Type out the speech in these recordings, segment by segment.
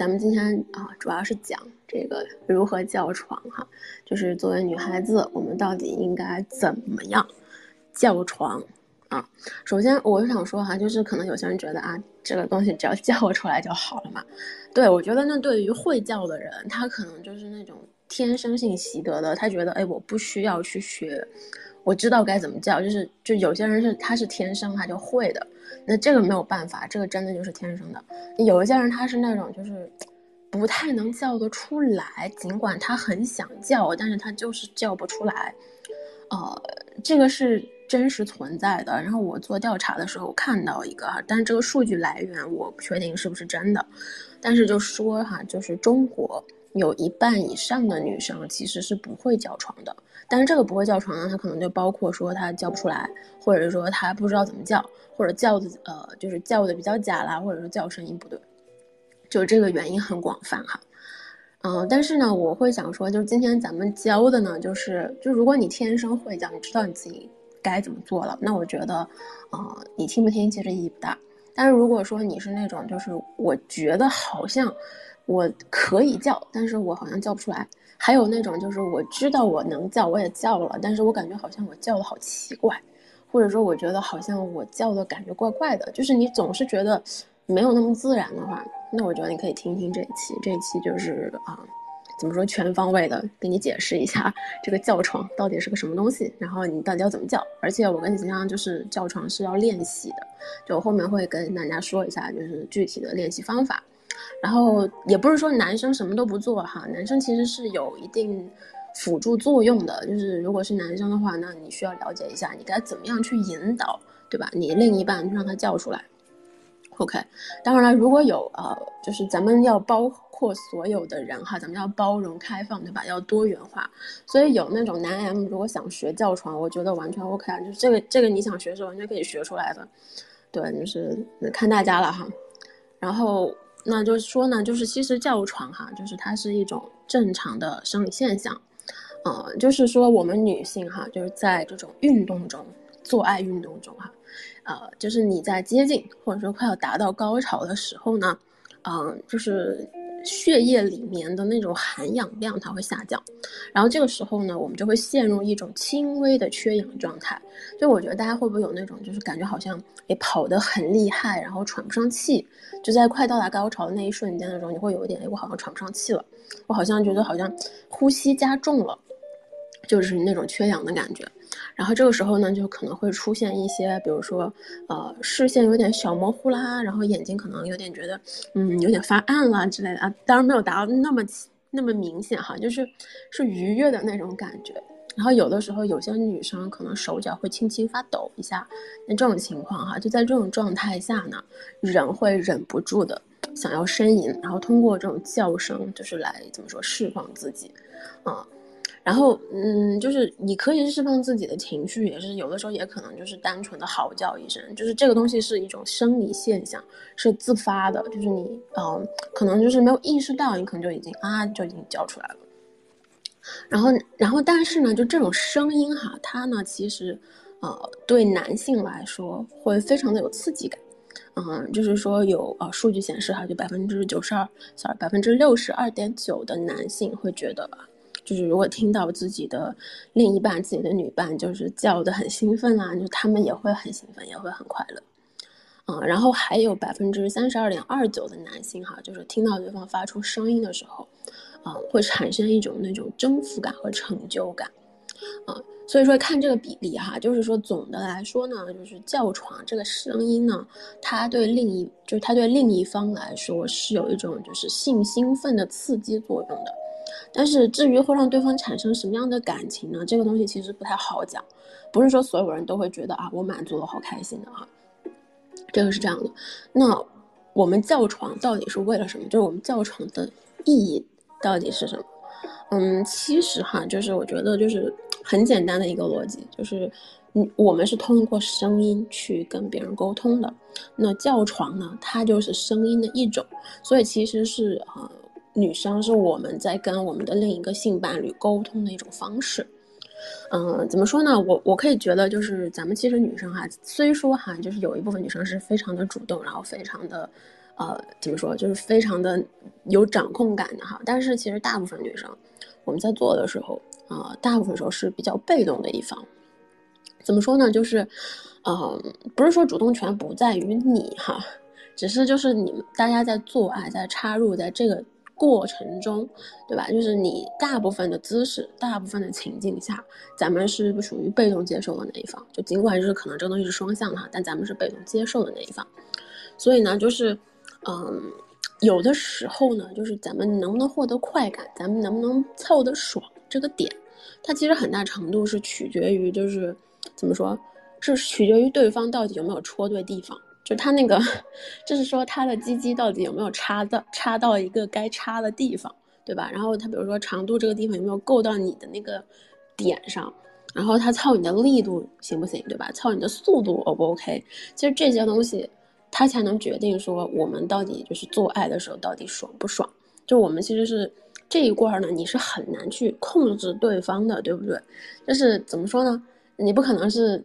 咱们今天啊，主要是讲这个如何叫床哈，就是作为女孩子，我们到底应该怎么样叫床啊？首先，我就想说哈，就是可能有些人觉得啊，这个东西只要叫出来就好了嘛。对我觉得，那对于会叫的人，他可能就是那种天生性习得的，他觉得哎，我不需要去学。我知道该怎么叫，就是就有些人是他是天生他就会的，那这个没有办法，这个真的就是天生的。有一些人他是那种就是不太能叫得出来，尽管他很想叫，但是他就是叫不出来。呃，这个是真实存在的。然后我做调查的时候看到一个，但是这个数据来源我不确定是不是真的，但是就说哈，就是中国有一半以上的女生其实是不会叫床的。但是这个不会叫床呢，它可能就包括说她叫不出来，或者是说她不知道怎么叫，或者叫的呃就是叫的比较假啦，或者说叫声音不对，就这个原因很广泛哈。嗯，但是呢，我会想说，就是今天咱们教的呢，就是就如果你天生会叫，你知道你自己该怎么做了，那我觉得，呃，你听不听其实意义不大。但是如果说你是那种就是我觉得好像我可以叫，但是我好像叫不出来。还有那种就是我知道我能叫，我也叫了，但是我感觉好像我叫的好奇怪，或者说我觉得好像我叫的感觉怪怪的，就是你总是觉得没有那么自然的话，那我觉得你可以听听这一期，这一期就是啊，怎么说全方位的给你解释一下这个叫床到底是个什么东西，然后你到底要怎么叫，而且我跟你讲，就是叫床是要练习的，就后面会跟大家说一下，就是具体的练习方法。然后也不是说男生什么都不做哈，男生其实是有一定辅助作用的。就是如果是男生的话，那你需要了解一下你该怎么样去引导，对吧？你另一半让他叫出来。OK，当然了，如果有呃，就是咱们要包括所有的人哈，咱们要包容开放，对吧？要多元化。所以有那种男 M 如果想学叫床，我觉得完全 OK 啊，就是这个这个你想学是完全可以学出来的。对，就是看大家了哈。然后。那就是说呢，就是其实叫床哈，就是它是一种正常的生理现象，呃，就是说我们女性哈，就是在这种运动中，做爱运动中哈，呃，就是你在接近或者说快要达到高潮的时候呢，嗯，就是。血液里面的那种含氧量它会下降，然后这个时候呢，我们就会陷入一种轻微的缺氧状态。就我觉得大家会不会有那种就是感觉好像也跑得很厉害，然后喘不上气，就在快到达高潮的那一瞬间的时候，你会有一点哎，我好像喘不上气了，我好像觉得好像呼吸加重了，就是那种缺氧的感觉。然后这个时候呢，就可能会出现一些，比如说，呃，视线有点小模糊啦，然后眼睛可能有点觉得，嗯，有点发暗啦之类的啊。当然没有达到那么那么明显哈，就是是愉悦的那种感觉。然后有的时候有些女生可能手脚会轻轻发抖一下，那这种情况哈，就在这种状态下呢，人会忍不住的想要呻吟，然后通过这种叫声就是来怎么说释放自己，啊。然后，嗯，就是你可以释放自己的情绪，也是有的时候也可能就是单纯的嚎叫一声，就是这个东西是一种生理现象，是自发的，就是你，嗯，可能就是没有意识到，你可能就已经啊就已经叫出来了。然后，然后，但是呢，就这种声音哈，它呢其实，呃，对男性来说会非常的有刺激感，嗯，就是说有呃数据显示哈，就百分之九十二，sorry，百分之六十二点九的男性会觉得。就是如果听到自己的另一半、自己的女伴就是叫的很兴奋啊，就他们也会很兴奋，也会很快乐，嗯，然后还有百分之三十二点二九的男性哈，就是听到对方发出声音的时候，啊，会产生一种那种征服感和成就感，啊，所以说看这个比例哈，就是说总的来说呢，就是叫床这个声音呢，它对另一就是它对另一方来说是有一种就是性兴奋的刺激作用的。但是至于会让对方产生什么样的感情呢？这个东西其实不太好讲，不是说所有人都会觉得啊，我满足了，好开心的哈。这个是这样的。那我们叫床到底是为了什么？就是我们叫床的意义到底是什么？嗯，其实哈，就是我觉得就是很简单的一个逻辑，就是嗯，我们是通过声音去跟别人沟通的。那叫床呢，它就是声音的一种，所以其实是啊。女生是我们在跟我们的另一个性伴侣沟通的一种方式，嗯，怎么说呢？我我可以觉得，就是咱们其实女生哈，虽说哈，就是有一部分女生是非常的主动，然后非常的，呃，怎么说，就是非常的有掌控感的哈。但是其实大部分女生，我们在做的时候啊，大部分时候是比较被动的一方。怎么说呢？就是，嗯，不是说主动权不在于你哈，只是就是你们大家在做爱，在插入在这个。过程中，对吧？就是你大部分的姿势，大部分的情境下，咱们是不属于被动接受的那一方。就尽管是可能这个东西是双向的哈，但咱们是被动接受的那一方。所以呢，就是，嗯，有的时候呢，就是咱们能不能获得快感，咱们能不能凑得爽，这个点，它其实很大程度是取决于，就是怎么说，是取决于对方到底有没有戳对地方。就他那个，就是说他的鸡鸡到底有没有插到插到一个该插的地方，对吧？然后他比如说长度这个地方有没有够到你的那个点上，然后他操你的力度行不行，对吧？操你的速度 O 不 OK？其实这些东西，他才能决定说我们到底就是做爱的时候到底爽不爽。就我们其实是这一块呢，你是很难去控制对方的，对不对？就是怎么说呢？你不可能是。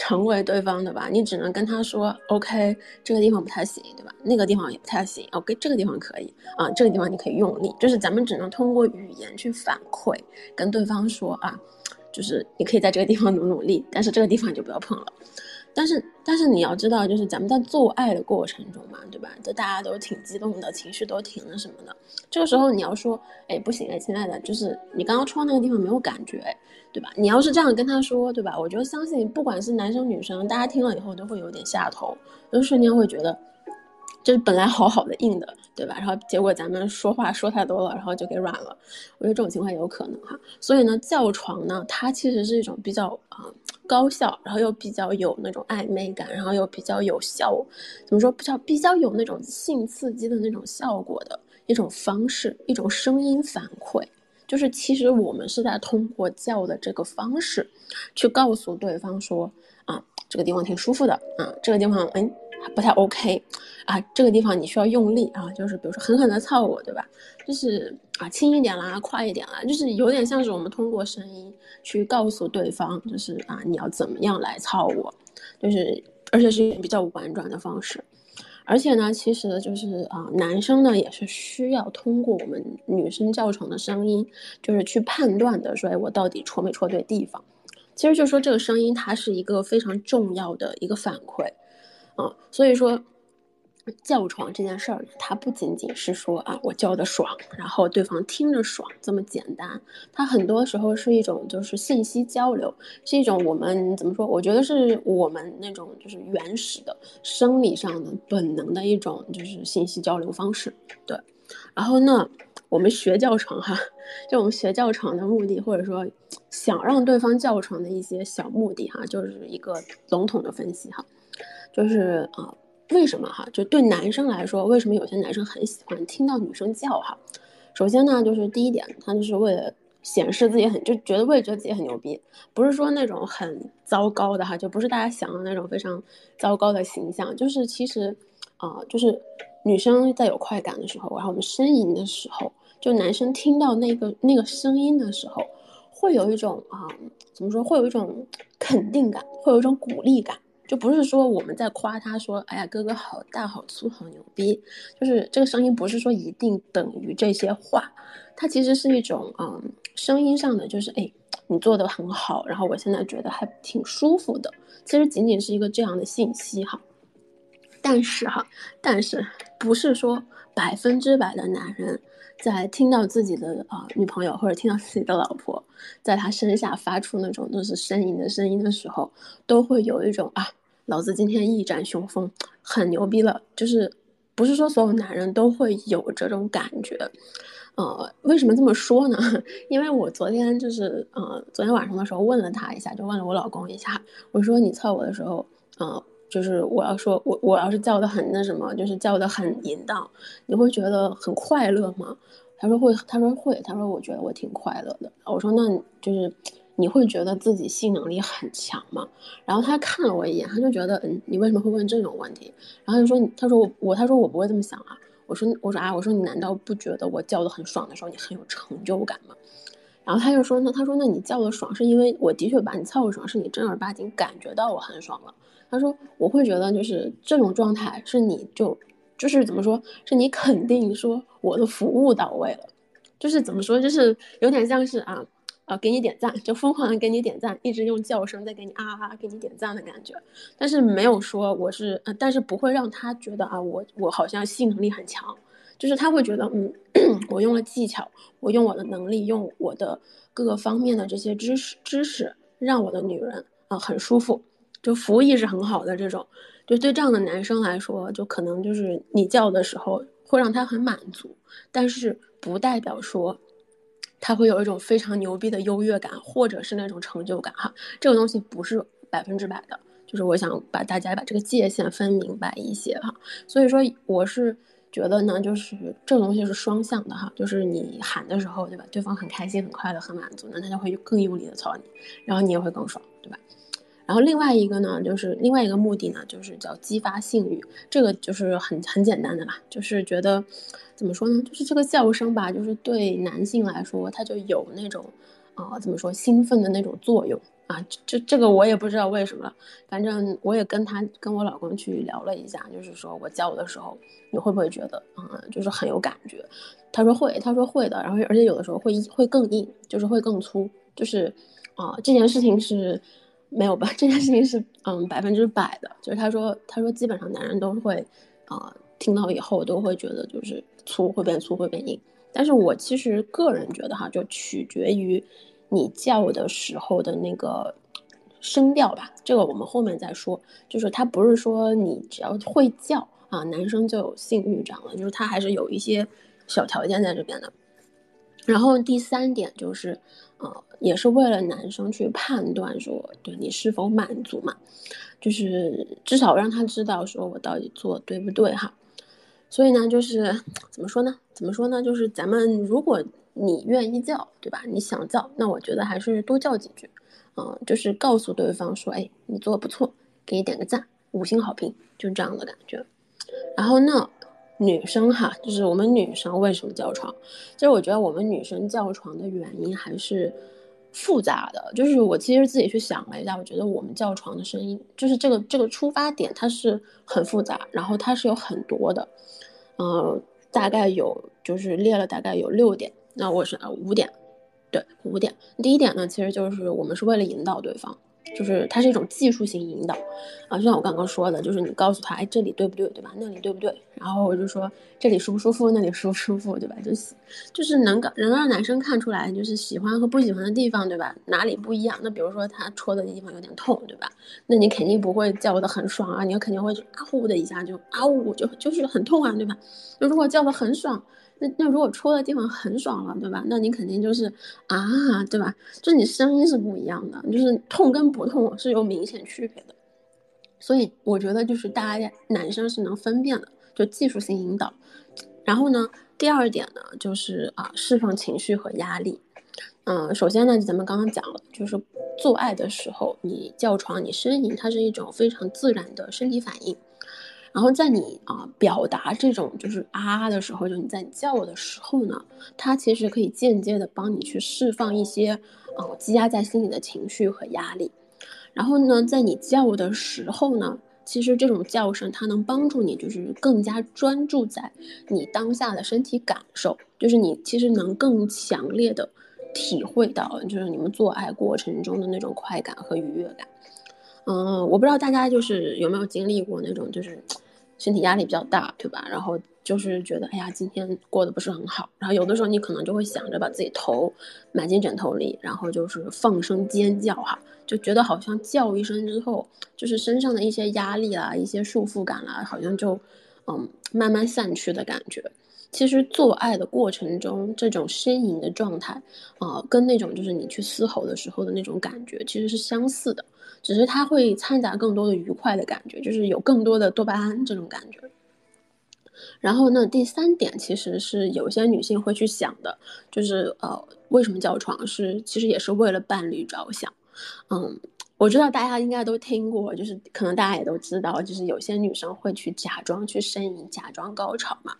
成为对方的吧，你只能跟他说，OK，这个地方不太行，对吧？那个地方也不太行，OK，这个地方可以啊，这个地方你可以用力，就是咱们只能通过语言去反馈，跟对方说啊，就是你可以在这个地方努努力，但是这个地方你就不要碰了。但是，但是你要知道，就是咱们在做爱的过程中嘛，对吧？就大家都挺激动的，情绪都挺那什么的。这个时候你要说，哎，不行哎，亲爱的，就是你刚刚戳那个地方没有感觉，对吧？你要是这样跟他说，对吧？我觉得相信，不管是男生女生，大家听了以后都会有点下头，就瞬间会觉得。就是本来好好的硬的，对吧？然后结果咱们说话说太多了，然后就给软了。我觉得这种情况有可能哈。所以呢，叫床呢，它其实是一种比较啊高效，然后又比较有那种暧昧感，然后又比较有效，怎么说？比较比较有那种性刺激的那种效果的一种方式，一种声音反馈。就是其实我们是在通过叫的这个方式，去告诉对方说啊，这个地方挺舒服的啊，这个地方哎。不太 OK，啊，这个地方你需要用力啊，就是比如说狠狠的操我，对吧？就是啊，轻一点啦，快一点啦，就是有点像是我们通过声音去告诉对方，就是啊，你要怎么样来操我，就是而且是一种比较婉转的方式，而且呢，其实就是啊，男生呢也是需要通过我们女生叫床的声音，就是去判断的，说哎，我到底戳没戳对地方？其实就说这个声音它是一个非常重要的一个反馈。啊，所以说叫床这件事儿，它不仅仅是说啊我叫的爽，然后对方听着爽这么简单，它很多时候是一种就是信息交流，是一种我们怎么说？我觉得是我们那种就是原始的生理上的本能的一种就是信息交流方式。对，然后呢，我们学叫床哈，就我们学叫床的目的，或者说想让对方叫床的一些小目的哈，就是一个笼统的分析哈。就是啊，为什么哈？就对男生来说，为什么有些男生很喜欢听到女生叫哈？首先呢，就是第一点，他就是为了显示自己很，就觉得为觉得自己很牛逼，不是说那种很糟糕的哈，就不是大家想的那种非常糟糕的形象。就是其实啊，就是女生在有快感的时候，然后我们呻吟的时候，就男生听到那个那个声音的时候，会有一种啊，怎么说？会有一种肯定感，会有一种鼓励感。就不是说我们在夸他，说哎呀哥哥好大好粗好牛逼，就是这个声音不是说一定等于这些话，它其实是一种嗯声音上的，就是哎你做的很好，然后我现在觉得还挺舒服的，其实仅仅是一个这样的信息哈。但是哈，但是不是说百分之百的男人。在听到自己的啊女朋友或者听到自己的老婆在他身下发出那种都是呻吟的声音的时候，都会有一种啊，老子今天一展雄风，很牛逼了。就是不是说所有男人都会有这种感觉，呃，为什么这么说呢？因为我昨天就是呃，昨天晚上的时候问了他一下，就问了我老公一下，我说你操我的时候，呃。就是我要说，我我要是叫的很那什么，就是叫的很淫荡，你会觉得很快乐吗？他说会，他说会，他说我觉得我挺快乐的。我说那就是你会觉得自己性能力很强吗？然后他看了我一眼，他就觉得嗯，你为什么会问这种问题？然后就说，他说我我他说我不会这么想啊。我说我说啊，我说你难道不觉得我叫的很爽的时候，你很有成就感吗？然后他就说，那他说那你叫的爽是因为我的确把你操爽，是你正儿八经感觉到我很爽了。他说：“我会觉得，就是这种状态是你就就是怎么说，是你肯定说我的服务到位了，就是怎么说，就是有点像是啊。啊，给你点赞，就疯狂的给你点赞，一直用叫声在给你啊啊啊给你点赞的感觉，但是没有说我是，呃，但是不会让他觉得啊，我我好像性能力很强，就是他会觉得，嗯，我用了技巧，我用我的能力，用我的各个方面的这些知识知识，让我的女人啊很舒服，就服务意识很好的这种，就对这样的男生来说，就可能就是你叫的时候会让他很满足，但是不代表说。他会有一种非常牛逼的优越感，或者是那种成就感，哈，这个东西不是百分之百的，就是我想把大家把这个界限分明白一些，哈，所以说我是觉得呢，就是这个东西是双向的，哈，就是你喊的时候，对吧？对方很开心、很快乐、很满足，那他就会更用力的操你，然后你也会更爽，对吧？然后另外一个呢，就是另外一个目的呢，就是叫激发性欲，这个就是很很简单的啦，就是觉得，怎么说呢，就是这个叫声吧，就是对男性来说，他就有那种，啊，怎么说，兴奋的那种作用啊，这这个我也不知道为什么，反正我也跟他跟我老公去聊了一下，就是说我叫的时候，你会不会觉得，啊，就是很有感觉？他说会，他说会的，然后而且有的时候会会更硬，就是会更粗，就是，啊，这件事情是。没有吧？这件事情是嗯百分之百的，就是他说他说基本上男人都会，啊听到以后都会觉得就是粗会变粗会变硬，但是我其实个人觉得哈，就取决于你叫的时候的那个声调吧，这个我们后面再说。就是他不是说你只要会叫啊，男生就有性欲这样的，就是他还是有一些小条件在这边的。然后第三点就是。呃，也是为了男生去判断说对你是否满足嘛，就是至少让他知道说我到底做对不对哈。所以呢，就是怎么说呢？怎么说呢？就是咱们如果你愿意叫，对吧？你想叫，那我觉得还是多叫几句，嗯，就是告诉对方说，哎，你做的不错，给你点个赞，五星好评，就这样的感觉。然后呢？女生哈，就是我们女生为什么叫床？其实我觉得我们女生叫床的原因还是复杂的。就是我其实自己去想了一下，我觉得我们叫床的声音，就是这个这个出发点它是很复杂，然后它是有很多的，嗯，大概有就是列了大概有六点，那我是五点，对五点。第一点呢，其实就是我们是为了引导对方。就是它是一种技术性引导，啊，就像我刚刚说的，就是你告诉他，哎，这里对不对，对吧？那里对不对？然后我就说这里舒不舒服，那里舒不舒服，对吧？就是就是能能让男生看出来，就是喜欢和不喜欢的地方，对吧？哪里不一样？那比如说他戳的地方有点痛，对吧？那你肯定不会叫的很爽啊，你肯定会啊呼的一下就啊呜，就就是很痛啊，对吧？那如果叫的很爽。那那如果戳的地方很爽了，对吧？那你肯定就是啊，对吧？就你声音是不一样的，就是痛跟不痛是有明显区别的。所以我觉得就是大家男生是能分辨的，就技术性引导。然后呢，第二点呢，就是啊，释放情绪和压力。嗯，首先呢，咱们刚刚讲了，就是做爱的时候你叫床，你呻吟，它是一种非常自然的身体反应。然后在你啊表达这种就是啊的时候，就你在叫的时候呢，它其实可以间接的帮你去释放一些呃积压在心里的情绪和压力。然后呢，在你叫的时候呢，其实这种叫声它能帮助你就是更加专注在你当下的身体感受，就是你其实能更强烈的体会到就是你们做爱过程中的那种快感和愉悦感。嗯，我不知道大家就是有没有经历过那种就是身体压力比较大，对吧？然后就是觉得哎呀，今天过得不是很好。然后有的时候你可能就会想着把自己头埋进枕头里，然后就是放声尖叫哈，就觉得好像叫一声之后，就是身上的一些压力啦、一些束缚感啦，好像就嗯慢慢散去的感觉。其实做爱的过程中，这种呻吟的状态啊，跟那种就是你去嘶吼的时候的那种感觉其实是相似的。只是它会掺杂更多的愉快的感觉，就是有更多的多巴胺这种感觉。然后呢，第三点其实是有些女性会去想的，就是呃，为什么叫床是其实也是为了伴侣着想。嗯，我知道大家应该都听过，就是可能大家也都知道，就是有些女生会去假装去呻吟，假装高潮嘛。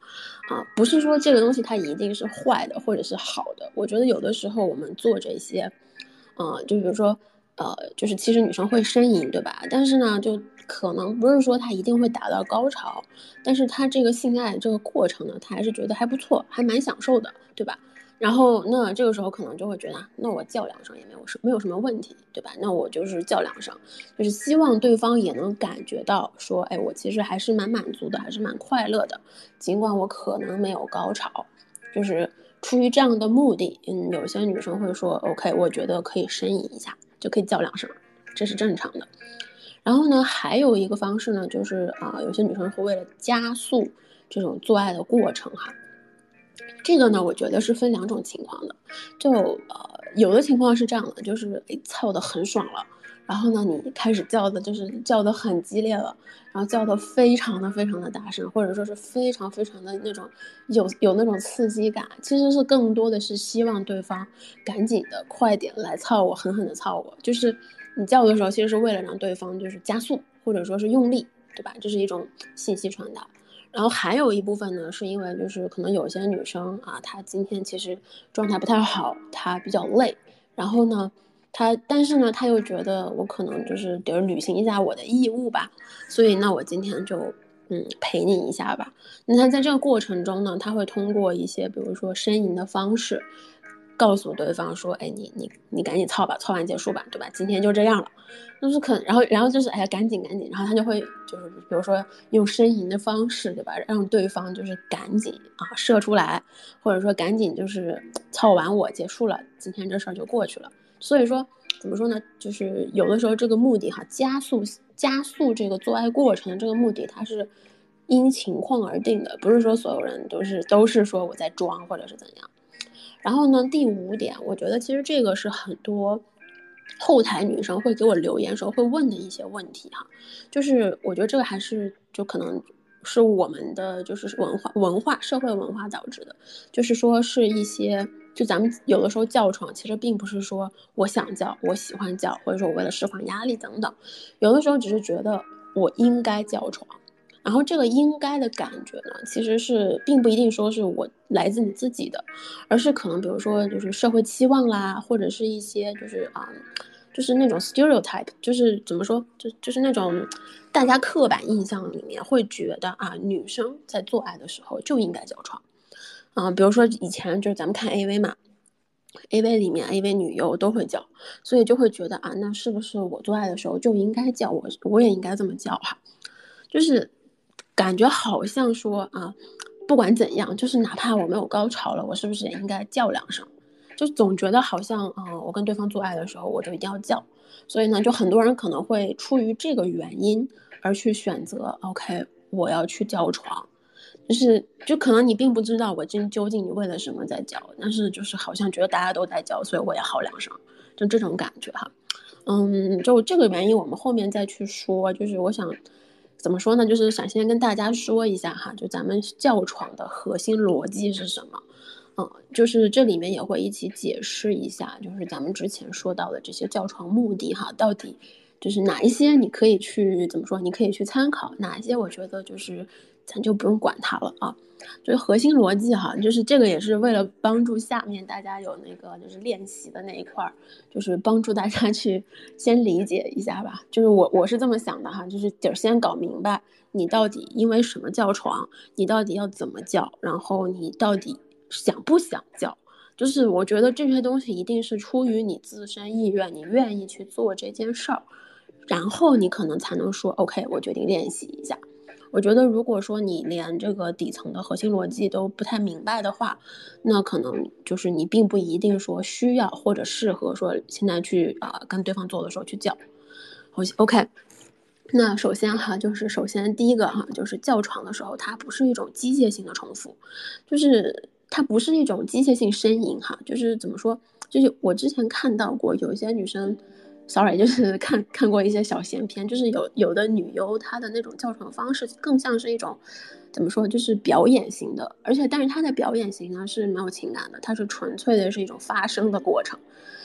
啊，不是说这个东西它一定是坏的或者是好的。我觉得有的时候我们做这些，嗯，就比如说。呃，就是其实女生会呻吟，对吧？但是呢，就可能不是说他一定会达到高潮，但是他这个性爱这个过程呢，他还是觉得还不错，还蛮享受的，对吧？然后那这个时候可能就会觉得，那我叫两声也没有什没有什么问题，对吧？那我就是叫两声，就是希望对方也能感觉到说，哎，我其实还是蛮满足的，还是蛮快乐的，尽管我可能没有高潮，就是出于这样的目的，嗯，有些女生会说，OK，我觉得可以呻吟一下，就可以叫两声，这是正常的。然后呢，还有一个方式呢，就是啊，有些女生会为了加速这种做爱的过程，哈。这个呢，我觉得是分两种情况的，就呃，有的情况是这样的，就是诶，操的很爽了，然后呢，你开始叫的就是叫的很激烈了，然后叫的非常的非常的大声，或者说是非常非常的那种有有那种刺激感，其实是更多的是希望对方赶紧的快点来操我，狠狠的操我，就是你叫的时候，其实是为了让对方就是加速，或者说是用力，对吧？这是一种信息传达。然后还有一部分呢，是因为就是可能有些女生啊，她今天其实状态不太好，她比较累，然后呢，他但是呢，他又觉得我可能就是得履行一下我的义务吧，所以那我今天就嗯陪你一下吧。那她在这个过程中呢，他会通过一些比如说呻吟的方式。告诉对方说，哎，你你你赶紧操吧，操完结束吧，对吧？今天就这样了，就是可，然后然后就是，哎，赶紧赶紧，然后他就会就是比如说用呻吟的方式，对吧？让对方就是赶紧啊射出来，或者说赶紧就是操完我结束了，今天这事儿就过去了。所以说怎么说呢？就是有的时候这个目的哈，加速加速这个做爱过程这个目的，它是因情况而定的，不是说所有人都是都是说我在装或者是怎样。然后呢，第五点，我觉得其实这个是很多后台女生会给我留言时候会问的一些问题哈，就是我觉得这个还是就可能是我们的就是文化文化社会文化导致的，就是说是一些就咱们有的时候叫床，其实并不是说我想叫，我喜欢叫，或者说我为了释放压力等等，有的时候只是觉得我应该叫床。然后这个应该的感觉呢，其实是并不一定说是我来自你自己的，而是可能比如说就是社会期望啦，或者是一些就是啊，就是那种 stereotype，就是怎么说，就就是那种大家刻板印象里面会觉得啊，女生在做爱的时候就应该叫床，啊，比如说以前就是咱们看 AV 嘛，AV 里面 AV 女优都会叫，所以就会觉得啊，那是不是我做爱的时候就应该叫我，我也应该这么叫哈，就是。感觉好像说啊，不管怎样，就是哪怕我没有高潮了，我是不是也应该叫两声？就总觉得好像啊，我跟对方做爱的时候，我就一定要叫。所以呢，就很多人可能会出于这个原因而去选择，OK，我要去叫床。就是就可能你并不知道我今究竟你为了什么在叫，但是就是好像觉得大家都在叫，所以我也好两声，就这种感觉哈。嗯，就这个原因，我们后面再去说。就是我想。怎么说呢？就是想先跟大家说一下哈，就咱们叫床的核心逻辑是什么？嗯，就是这里面也会一起解释一下，就是咱们之前说到的这些叫床目的哈，到底就是哪一些你可以去怎么说？你可以去参考哪一些？我觉得就是咱就不用管它了啊。就是核心逻辑哈，就是这个也是为了帮助下面大家有那个就是练习的那一块儿，就是帮助大家 去先理解一下吧。就是我我是这么想的哈，就是得先搞明白你到底因为什么叫床，你到底要怎么叫，然后你到底想不想叫。就是我觉得这些东西一定是出于你自身意愿，你愿意去做这件事儿，然后你可能才能说 OK，我决定练习一下。我觉得，如果说你连这个底层的核心逻辑都不太明白的话，那可能就是你并不一定说需要或者适合说现在去啊跟对方做的时候去叫。OK，那首先哈，就是首先第一个哈，就是叫床的时候，它不是一种机械性的重复，就是它不是一种机械性呻吟哈，就是怎么说，就是我之前看到过有一些女生。sorry，就是看看过一些小闲篇，就是有有的女优她的那种叫床方式更像是一种，怎么说，就是表演型的，而且但是她的表演型呢是没有情感的，她是纯粹的是一种发声的过程。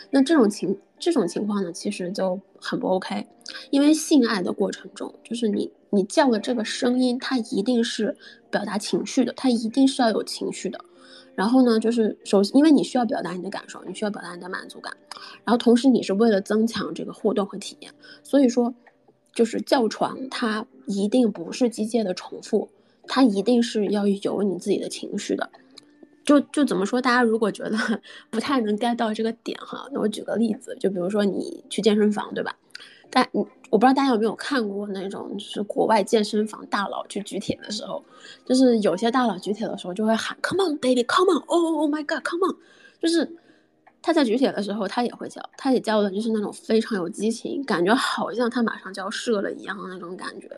那这种情这种情况呢，其实就很不 OK，因为性爱的过程中，就是你你叫的这个声音，它一定是表达情绪的，它一定是要有情绪的。然后呢，就是首先，因为你需要表达你的感受，你需要表达你的满足感，然后同时你是为了增强这个互动和体验，所以说，就是叫床，它一定不是机械的重复，它一定是要有你自己的情绪的。就就怎么说？大家如果觉得 不太能 get 到这个点哈，那我举个例子，就比如说你去健身房，对吧？但你我不知道大家有没有看过那种，就是国外健身房大佬去举铁的时候，就是有些大佬举铁的时候就会喊 “Come on, baby, come on, oh, oh my God, come on”，就是他在举铁的时候他也会叫，他也叫的就是那种非常有激情，感觉好像他马上就要射了一样的那种感觉，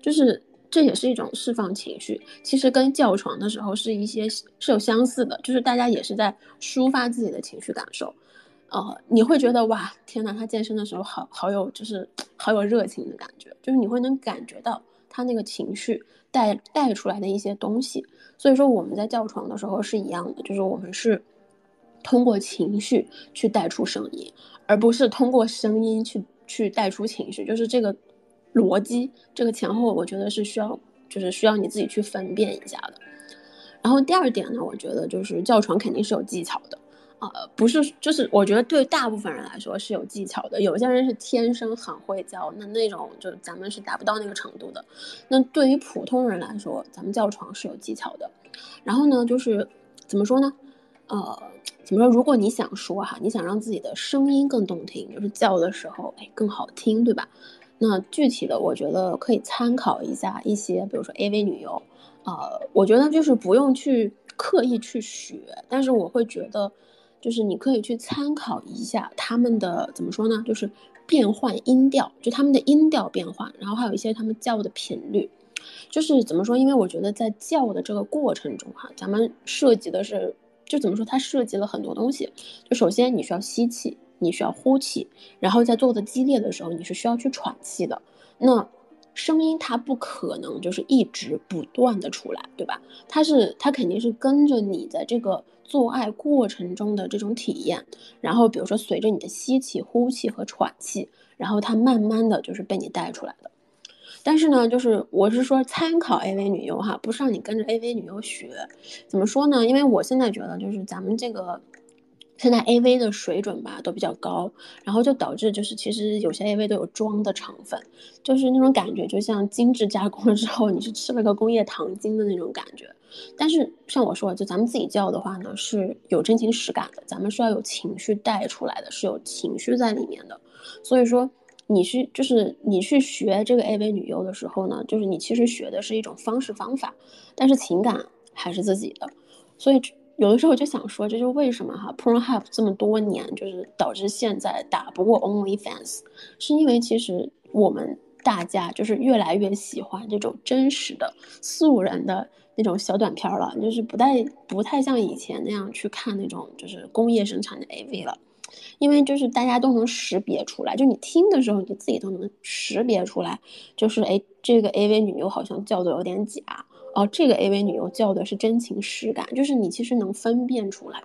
就是。这也是一种释放情绪，其实跟叫床的时候是一些是有相似的，就是大家也是在抒发自己的情绪感受。呃，你会觉得哇，天呐，他健身的时候好好有就是好有热情的感觉，就是你会能感觉到他那个情绪带带出来的一些东西。所以说我们在叫床的时候是一样的，就是我们是通过情绪去带出声音，而不是通过声音去去带出情绪，就是这个。逻辑这个前后，我觉得是需要，就是需要你自己去分辨一下的。然后第二点呢，我觉得就是叫床肯定是有技巧的，呃，不是，就是我觉得对大部分人来说是有技巧的。有些人是天生很会叫，那那种就咱们是达不到那个程度的。那对于普通人来说，咱们叫床是有技巧的。然后呢，就是怎么说呢？呃，怎么说？如果你想说哈，你想让自己的声音更动听，就是叫的时候哎更好听，对吧？那具体的，我觉得可以参考一下一些，比如说 AV 女优，呃，我觉得就是不用去刻意去学，但是我会觉得，就是你可以去参考一下他们的怎么说呢？就是变换音调，就他们的音调变换，然后还有一些他们叫的频率，就是怎么说？因为我觉得在叫的这个过程中，哈，咱们涉及的是，就怎么说？它涉及了很多东西。就首先你需要吸气。你需要呼气，然后在做的激烈的时候，你是需要去喘气的。那声音它不可能就是一直不断的出来，对吧？它是它肯定是跟着你在这个做爱过程中的这种体验，然后比如说随着你的吸气、呼气和喘气，然后它慢慢的就是被你带出来的。但是呢，就是我是说参考 AV 女优哈，不是让你跟着 AV 女优学。怎么说呢？因为我现在觉得就是咱们这个。现在 A V 的水准吧都比较高，然后就导致就是其实有些 A V 都有装的成分，就是那种感觉就像精致加工了之后你是吃了个工业糖精的那种感觉。但是像我说，就咱们自己叫的话呢是有真情实感的，咱们是要有情绪带出来的，是有情绪在里面的。所以说你去就是你去学这个 A V 女优的时候呢，就是你其实学的是一种方式方法，但是情感还是自己的，所以。有的时候我就想说，这就是为什么哈，Pornhub 这么多年就是导致现在打不过 OnlyFans，是因为其实我们大家就是越来越喜欢这种真实的素人的那种小短片了，就是不太不太像以前那样去看那种就是工业生产的 AV 了，因为就是大家都能识别出来，就你听的时候你自己都能识别出来，就是哎这个 AV 女优好像叫的有点假。哦，这个 AV 女优叫的是真情实感，就是你其实能分辨出来，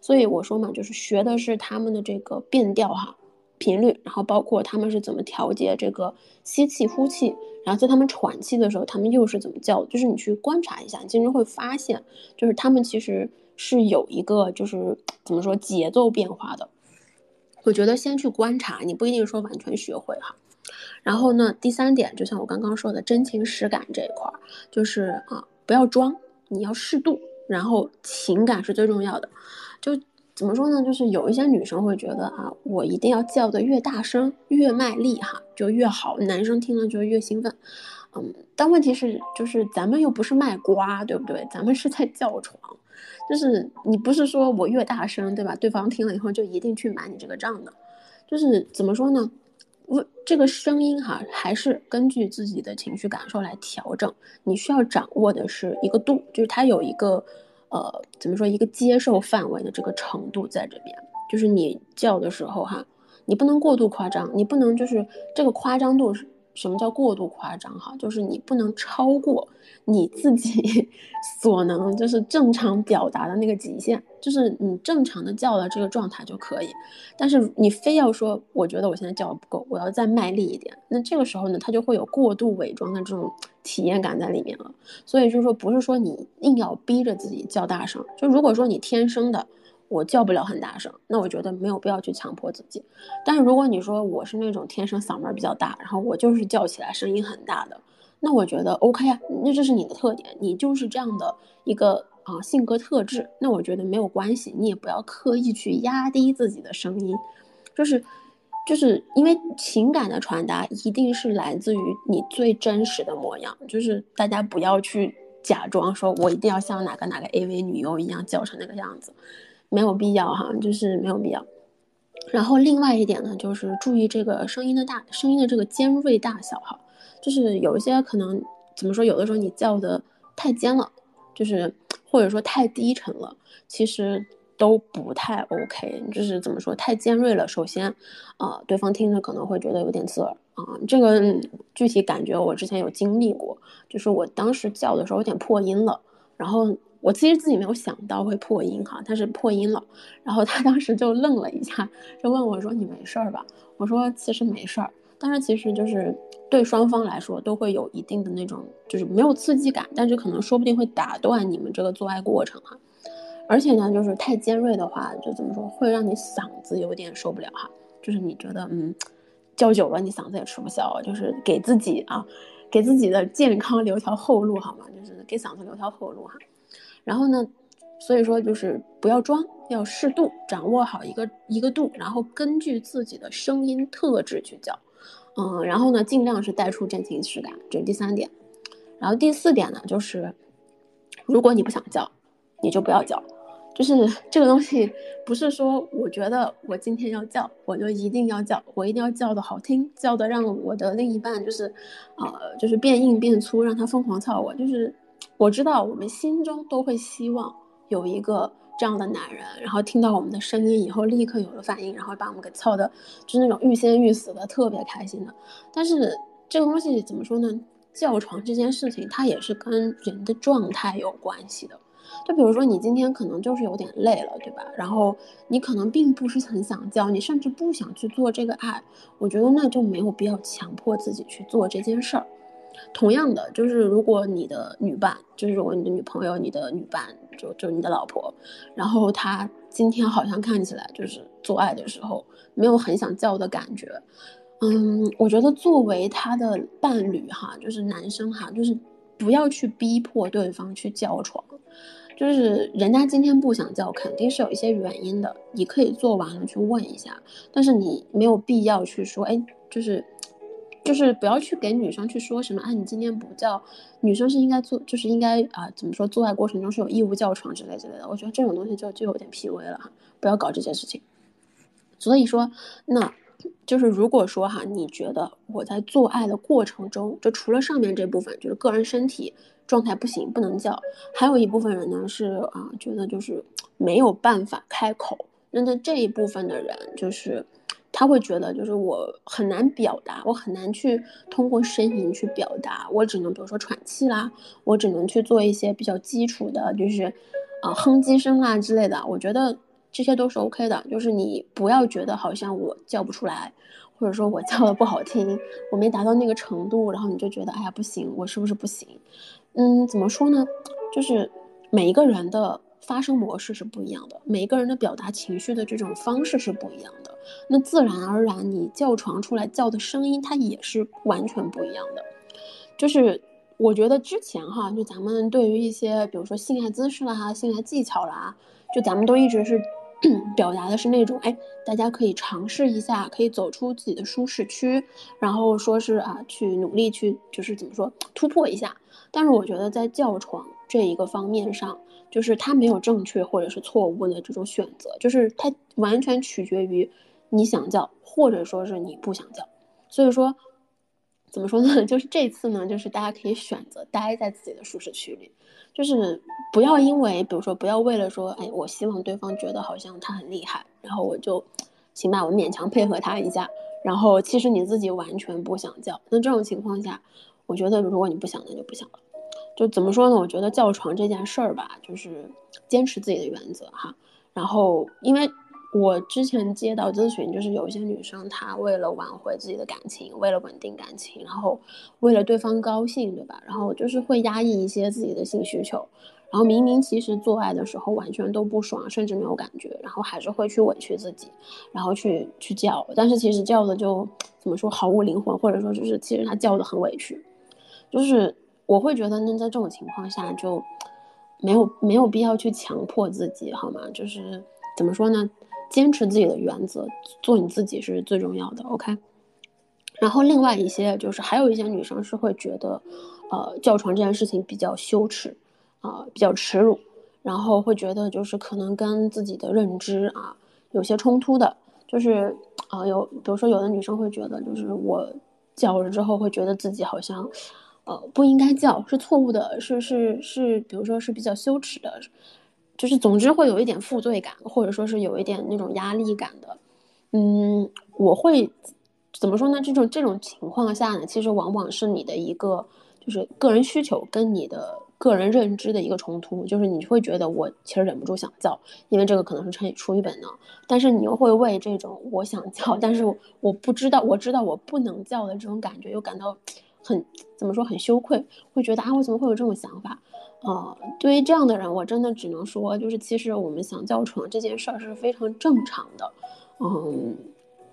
所以我说嘛，就是学的是他们的这个变调哈，频率，然后包括他们是怎么调节这个吸气呼气，然后在他们喘气的时候，他们又是怎么叫，就是你去观察一下，你其实会发现，就是他们其实是有一个就是怎么说节奏变化的。我觉得先去观察，你不一定说完全学会哈。然后呢，第三点，就像我刚刚说的，真情实感这一块儿，就是啊，不要装，你要适度，然后情感是最重要的。就怎么说呢？就是有一些女生会觉得啊，我一定要叫的越大声、越卖力哈，就越好，男生听了就越兴奋。嗯，但问题是，就是咱们又不是卖瓜，对不对？咱们是在叫床，就是你不是说我越大声，对吧？对方听了以后就一定去买你这个账的。就是怎么说呢？问这个声音哈，还是根据自己的情绪感受来调整。你需要掌握的是一个度，就是它有一个，呃，怎么说，一个接受范围的这个程度在这边。就是你叫的时候哈，你不能过度夸张，你不能就是这个夸张度是。什么叫过度夸张？哈，就是你不能超过你自己 所能，就是正常表达的那个极限，就是你正常的叫的这个状态就可以。但是你非要说，我觉得我现在叫的不够，我要再卖力一点，那这个时候呢，它就会有过度伪装的这种体验感在里面了。所以就是说，不是说你硬要逼着自己叫大声，就如果说你天生的，我叫不了很大声，那我觉得没有必要去强迫自己。但是如果你说我是那种天生嗓门比较大，然后我就是叫起来声音很大的，那我觉得 OK 啊，那这是你的特点，你就是这样的一个啊性格特质，那我觉得没有关系，你也不要刻意去压低自己的声音，就是就是因为情感的传达一定是来自于你最真实的模样，就是大家不要去假装说我一定要像哪个哪个 AV 女优一样叫成那个样子。没有必要哈，就是没有必要。然后另外一点呢，就是注意这个声音的大，声音的这个尖锐大小哈。就是有一些可能怎么说，有的时候你叫的太尖了，就是或者说太低沉了，其实都不太 OK。就是怎么说，太尖锐了，首先，啊，对方听着可能会觉得有点刺耳啊。这个具体感觉我之前有经历过，就是我当时叫的时候有点破音了，然后。我其实自己没有想到会破音哈，他是破音了，然后他当时就愣了一下，就问我说：“你没事儿吧？”我说：“其实没事儿。”但是其实就是对双方来说都会有一定的那种，就是没有刺激感，但是可能说不定会打断你们这个做爱过程哈。而且呢，就是太尖锐的话，就怎么说会让你嗓子有点受不了哈。就是你觉得嗯，叫久了你嗓子也吃不消，就是给自己啊，给自己的健康留条后路好吗？就是给嗓子留条后路哈。然后呢，所以说就是不要装，要适度掌握好一个一个度，然后根据自己的声音特质去叫，嗯，然后呢，尽量是带出真情实感，这是第三点。然后第四点呢，就是如果你不想叫，你就不要叫，就是这个东西不是说我觉得我今天要叫，我就一定要叫，我一定要叫的好听，叫的让我的另一半就是，呃，就是变硬变粗，让他疯狂操我，就是。我知道我们心中都会希望有一个这样的男人，然后听到我们的声音以后立刻有了反应，然后把我们给操的，就是那种欲仙欲死的，特别开心的。但是这个东西怎么说呢？叫床这件事情，它也是跟人的状态有关系的。就比如说你今天可能就是有点累了，对吧？然后你可能并不是很想叫，你甚至不想去做这个爱，我觉得那就没有必要强迫自己去做这件事儿。同样的，就是如果你的女伴，就是如果你的女朋友、你的女伴，就就你的老婆，然后她今天好像看起来就是做爱的时候没有很想叫的感觉，嗯，我觉得作为他的伴侣哈，就是男生哈，就是不要去逼迫对方去叫床，就是人家今天不想叫，肯定是有一些原因的，你可以做完了去问一下，但是你没有必要去说，哎，就是。就是不要去给女生去说什么啊，你今天不叫，女生是应该做，就是应该啊，怎么说，做爱过程中是有义务叫床之类之类的。我觉得这种东西就就有点 P u a 了，不要搞这些事情。所以说，那就是如果说哈，你觉得我在做爱的过程中，就除了上面这部分，就是个人身体状态不行不能叫，还有一部分人呢是啊，觉得就是没有办法开口，那那这一部分的人就是。他会觉得就是我很难表达，我很难去通过声音去表达，我只能比如说喘气啦，我只能去做一些比较基础的，就是，啊哼唧声啦之类的。我觉得这些都是 OK 的，就是你不要觉得好像我叫不出来，或者说我叫的不好听，我没达到那个程度，然后你就觉得哎呀不行，我是不是不行？嗯，怎么说呢？就是每一个人的。发声模式是不一样的，每个人的表达情绪的这种方式是不一样的，那自然而然你叫床出来叫的声音，它也是完全不一样的。就是我觉得之前哈，就咱们对于一些比如说性爱姿势啦、性爱技巧啦，就咱们都一直是 表达的是那种，哎，大家可以尝试一下，可以走出自己的舒适区，然后说是啊，去努力去就是怎么说突破一下。但是我觉得在叫床这一个方面上。就是他没有正确或者是错误的这种选择，就是他完全取决于你想叫或者说是你不想叫。所以说，怎么说呢？就是这次呢，就是大家可以选择待在自己的舒适区里，就是不要因为，比如说不要为了说，哎，我希望对方觉得好像他很厉害，然后我就行吧，我勉强配合他一下，然后其实你自己完全不想叫。那这种情况下，我觉得如果你不想，那就不想了。就怎么说呢？我觉得叫床这件事儿吧，就是坚持自己的原则哈。然后，因为我之前接到咨询，就是有些女生她为了挽回自己的感情，为了稳定感情，然后为了对方高兴，对吧？然后就是会压抑一些自己的性需求，然后明明其实做爱的时候完全都不爽，甚至没有感觉，然后还是会去委屈自己，然后去去叫，但是其实叫的就怎么说毫无灵魂，或者说就是其实他叫的很委屈，就是我会觉得那在这种情况下就没有没有必要去强迫自己，好吗？就是怎么说呢？坚持自己的原则，做你自己是最重要的。OK。然后另外一些就是还有一些女生是会觉得，呃，叫床这件事情比较羞耻，啊，比较耻辱，然后会觉得就是可能跟自己的认知啊有些冲突的，就是啊有比如说有的女生会觉得就是我叫了之后会觉得自己好像，呃不应该叫是错误的，是是是，比如说是比较羞耻的，就是总之会有一点负罪感，或者说是有一点那种压力感的，嗯，我会。怎么说呢？这种这种情况下呢，其实往往是你的一个就是个人需求跟你的个人认知的一个冲突，就是你会觉得我其实忍不住想叫，因为这个可能是出出于本能，但是你又会为这种我想叫，但是我不知道我知道我不能叫的这种感觉又感到很怎么说很羞愧，会觉得啊我怎么会有这种想法？呃，对于这样的人，我真的只能说，就是其实我们想叫床这件事儿是非常正常的，嗯。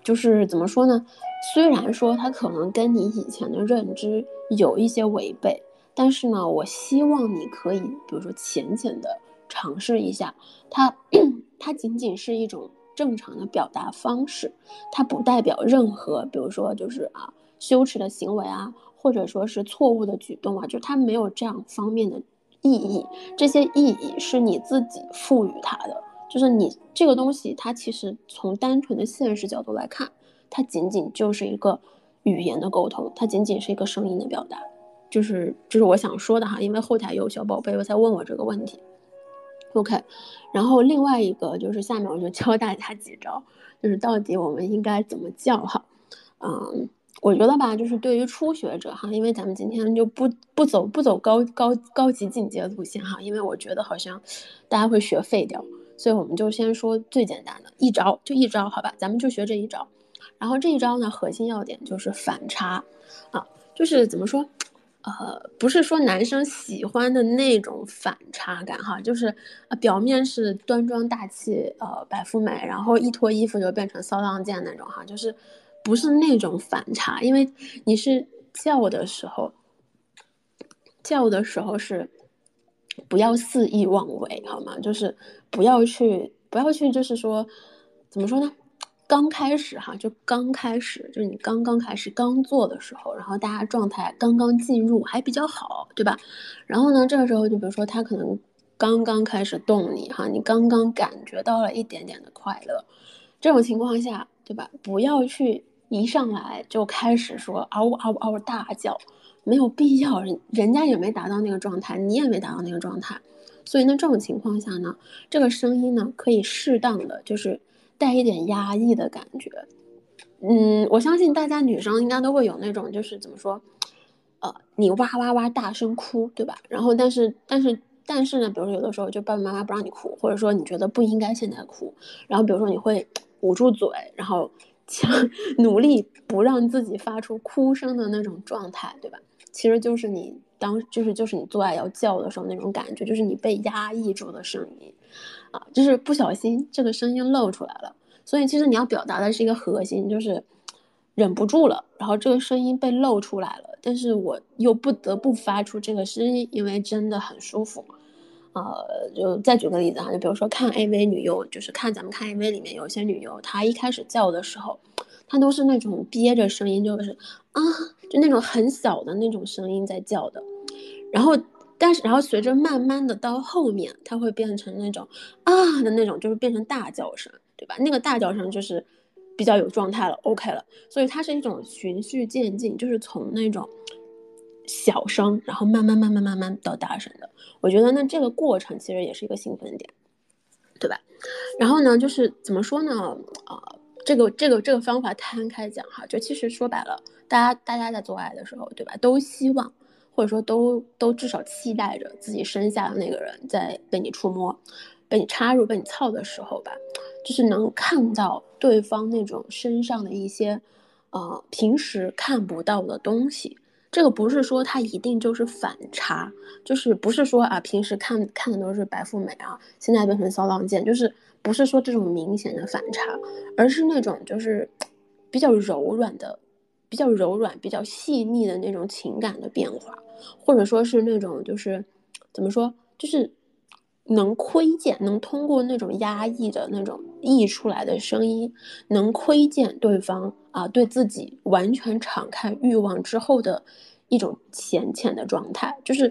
就是怎么说呢？虽然说他可能跟你以前的认知有一些违背，但是呢，我希望你可以，比如说浅浅的尝试一下。它，它仅仅是一种正常的表达方式，它不代表任何，比如说就是啊羞耻的行为啊，或者说是错误的举动啊，就它没有这样方面的意义。这些意义是你自己赋予它的。就是你这个东西，它其实从单纯的现实角度来看，它仅仅就是一个语言的沟通，它仅仅是一个声音的表达，就是这是我想说的哈。因为后台有小宝贝在问我这个问题，OK。然后另外一个就是下面我就教大家几招，就是到底我们应该怎么叫哈。嗯，我觉得吧，就是对于初学者哈，因为咱们今天就不不走不走高高高级进阶路线哈，因为我觉得好像大家会学废掉。所以我们就先说最简单的一招，就一招，好吧，咱们就学这一招。然后这一招呢，核心要点就是反差，啊，就是怎么说，呃，不是说男生喜欢的那种反差感哈，就是，表面是端庄大气，呃，白富美，然后一脱衣服就变成骚浪贱那种哈，就是不是那种反差，因为你是叫的时候，叫的时候是。不要肆意妄为，好吗？就是不要去，不要去，就是说，怎么说呢？刚开始哈，就刚开始，就是你刚刚开始刚做的时候，然后大家状态刚刚进入还比较好，对吧？然后呢，这个时候就比如说他可能刚刚开始动你哈，你刚刚感觉到了一点点的快乐，这种情况下，对吧？不要去一上来就开始说嗷嗷嗷大叫。没有必要，人人家也没达到那个状态，你也没达到那个状态，所以呢，这种情况下呢，这个声音呢，可以适当的就是带一点压抑的感觉。嗯，我相信大家女生应该都会有那种就是怎么说，呃，你哇哇哇大声哭，对吧？然后但是但是但是呢，比如说有的时候就爸爸妈妈不让你哭，或者说你觉得不应该现在哭，然后比如说你会捂住嘴，然后强努力不让自己发出哭声的那种状态，对吧？其实就是你当就是就是你做爱要叫的时候那种感觉，就是你被压抑住的声音，啊，就是不小心这个声音露出来了。所以其实你要表达的是一个核心，就是忍不住了，然后这个声音被露出来了，但是我又不得不发出这个声音，因为真的很舒服。呃，就再举个例子哈，就比如说看 AV 女优，就是看咱们看 AV 里面有些女优，她一开始叫的时候。她都是那种憋着声音，就是啊，就那种很小的那种声音在叫的，然后，但是，然后随着慢慢的到后面，它会变成那种啊的那种，就是变成大叫声，对吧？那个大叫声就是比较有状态了，OK 了。所以它是一种循序渐进，就是从那种小声，然后慢慢慢慢慢慢到大声的。我觉得那，这个过程其实也是一个兴奋点，对吧？然后呢，就是怎么说呢？啊。这个这个这个方法摊开讲哈，就其实说白了，大家大家在做爱的时候，对吧？都希望或者说都都至少期待着自己身下的那个人在被你触摸、被你插入、被你操的时候吧，就是能看到对方那种身上的一些呃平时看不到的东西。这个不是说它一定就是反差，就是不是说啊，平时看看的都是白富美啊，现在变成骚浪贱，就是不是说这种明显的反差，而是那种就是比较柔软的、比较柔软、比较细腻的那种情感的变化，或者说是那种就是怎么说，就是能窥见，能通过那种压抑的那种溢出来的声音，能窥见对方。啊，对自己完全敞开欲望之后的一种浅浅的状态，就是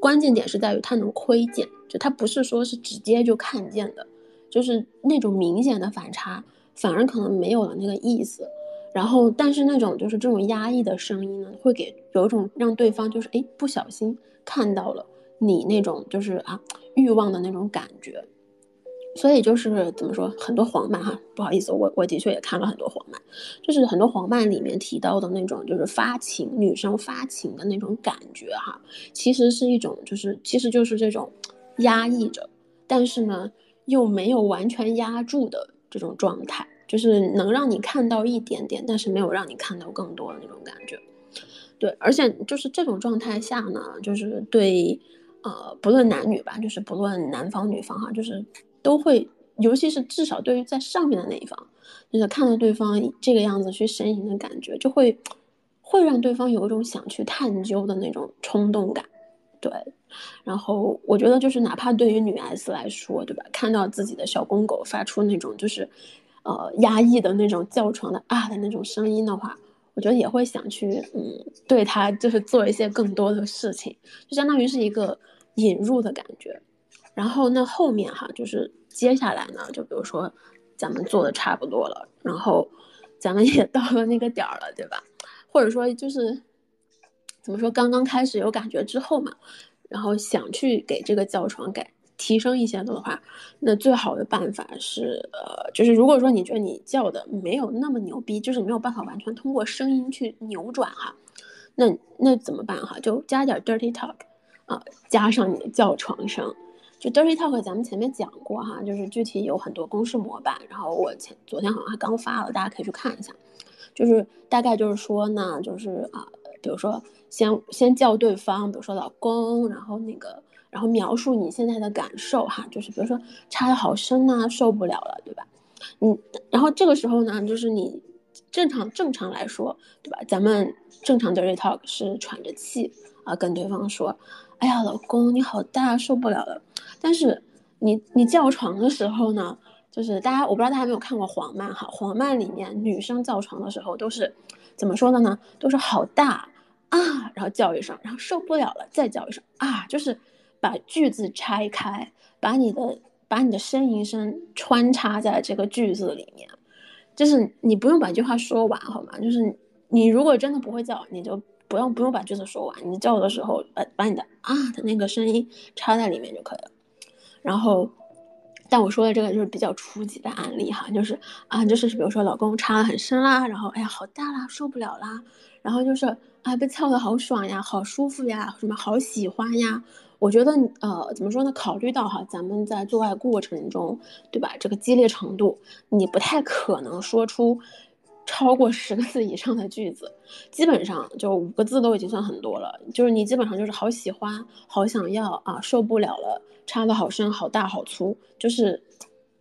关键点是在于他能窥见，就他不是说是直接就看见的，就是那种明显的反差，反而可能没有了那个意思。然后，但是那种就是这种压抑的声音呢，会给有一种让对方就是哎不小心看到了你那种就是啊欲望的那种感觉。所以就是怎么说，很多黄漫哈，不好意思，我我的确也看了很多黄漫，就是很多黄漫里面提到的那种，就是发情女生发情的那种感觉哈，其实是一种，就是其实就是这种压抑着，但是呢又没有完全压住的这种状态，就是能让你看到一点点，但是没有让你看到更多的那种感觉。对，而且就是这种状态下呢，就是对，呃，不论男女吧，就是不论男方女方哈，就是。都会，尤其是至少对于在上面的那一方，就是看到对方这个样子去呻吟的感觉，就会会让对方有一种想去探究的那种冲动感，对。然后我觉得就是哪怕对于女 S 来说，对吧？看到自己的小公狗发出那种就是，呃，压抑的那种叫床的啊的那种声音的话，我觉得也会想去，嗯，对他就是做一些更多的事情，就相当于是一个引入的感觉。然后那后面哈，就是接下来呢，就比如说，咱们做的差不多了，然后咱们也 到了那个点儿了，对吧？或者说就是怎么说，刚刚开始有感觉之后嘛，然后想去给这个叫床改提升一些的话，那最好的办法是，呃，就是如果说你觉得你叫的没有那么牛逼，就是没有办法完全通过声音去扭转哈，那那怎么办哈？就加点 dirty talk 啊，加上你的叫床声。就 dirty talk，咱们前面讲过哈，就是具体有很多公式模板，然后我前昨天好像还刚发了，大家可以去看一下。就是大概就是说呢，就是啊，比如说先先叫对方，比如说老公，然后那个，然后描述你现在的感受哈，就是比如说插的好深呐，受不了了，对吧？嗯，然后这个时候呢，就是你正常正常来说，对吧？咱们正常 dirty talk 是喘着气啊，跟对方说。哎呀，老公你好大，受不了了。但是你你叫床的时候呢，就是大家我不知道大家有没有看过黄漫哈，黄漫里面女生叫床的时候都是怎么说的呢？都是好大啊，然后叫一声，然后受不了了再叫一声啊，就是把句子拆开，把你的把你的呻吟声穿插在这个句子里面，就是你不用把句话说完好吗？就是你如果真的不会叫，你就。不用不用把句子说完，你叫的时候把把你的啊的那个声音插在里面就可以了。然后，但我说的这个就是比较初级的案例哈，就是啊，就是比如说老公插的很深啦，然后哎呀好大啦，受不了啦，然后就是啊被操的好爽呀，好舒服呀，什么好喜欢呀。我觉得呃怎么说呢？考虑到哈咱们在做爱过程中，对吧？这个激烈程度，你不太可能说出。超过十个字以上的句子，基本上就五个字都已经算很多了。就是你基本上就是好喜欢、好想要啊，受不了了，插的好深、好大、好粗，就是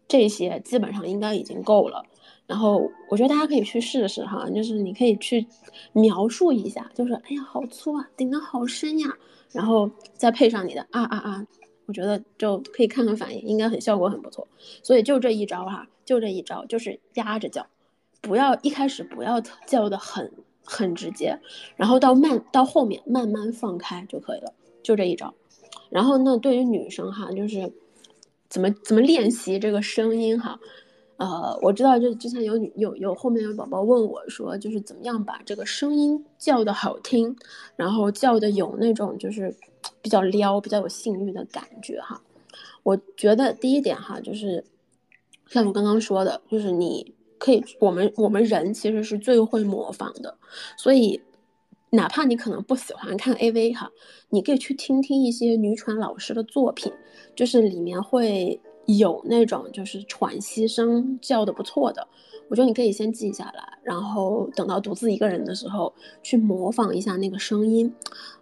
这些基本上应该已经够了。然后我觉得大家可以去试试哈，就是你可以去描述一下，就是哎呀好粗啊，顶的好深呀，然后再配上你的啊啊啊，我觉得就可以看看反应，应该很效果很不错。所以就这一招哈，就这一招，就是压着叫。不要一开始不要叫的很很直接，然后到慢到后面慢慢放开就可以了，就这一招。然后呢，对于女生哈，就是怎么怎么练习这个声音哈，呃，我知道就之前有有有后面有宝宝问我说，就是怎么样把这个声音叫的好听，然后叫的有那种就是比较撩、比较有性欲的感觉哈。我觉得第一点哈，就是像我刚刚说的，就是你。可以，我们我们人其实是最会模仿的，所以哪怕你可能不喜欢看 AV 哈，你可以去听听一些女传老师的作品，就是里面会有那种就是喘息声叫的不错的，我觉得你可以先记下来，然后等到独自一个人的时候去模仿一下那个声音，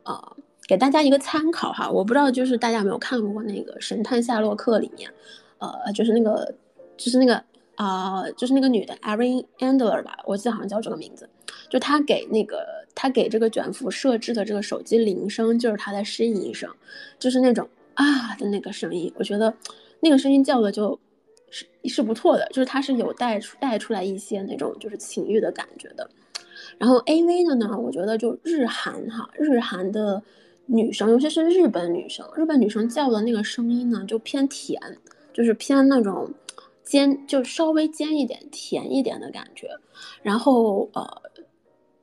呃，给大家一个参考哈。我不知道就是大家有没有看过那个《神探夏洛克》里面，呃，就是那个就是那个啊，就是那个女的 Erin Andler 吧，我记得好像叫这个名字，就她给那个她给这个卷福设置的这个手机铃声，就是她的呻吟声，就是那种啊的那个声音，我觉得。那个声音叫的就是是不错的，就是它是有带出带出来一些那种就是情欲的感觉的。然后 A V 的呢，我觉得就日韩哈，日韩的女生，尤其是日本女生，日本女生叫的那个声音呢，就偏甜，就是偏那种尖，就稍微尖一点、甜一点的感觉。然后呃。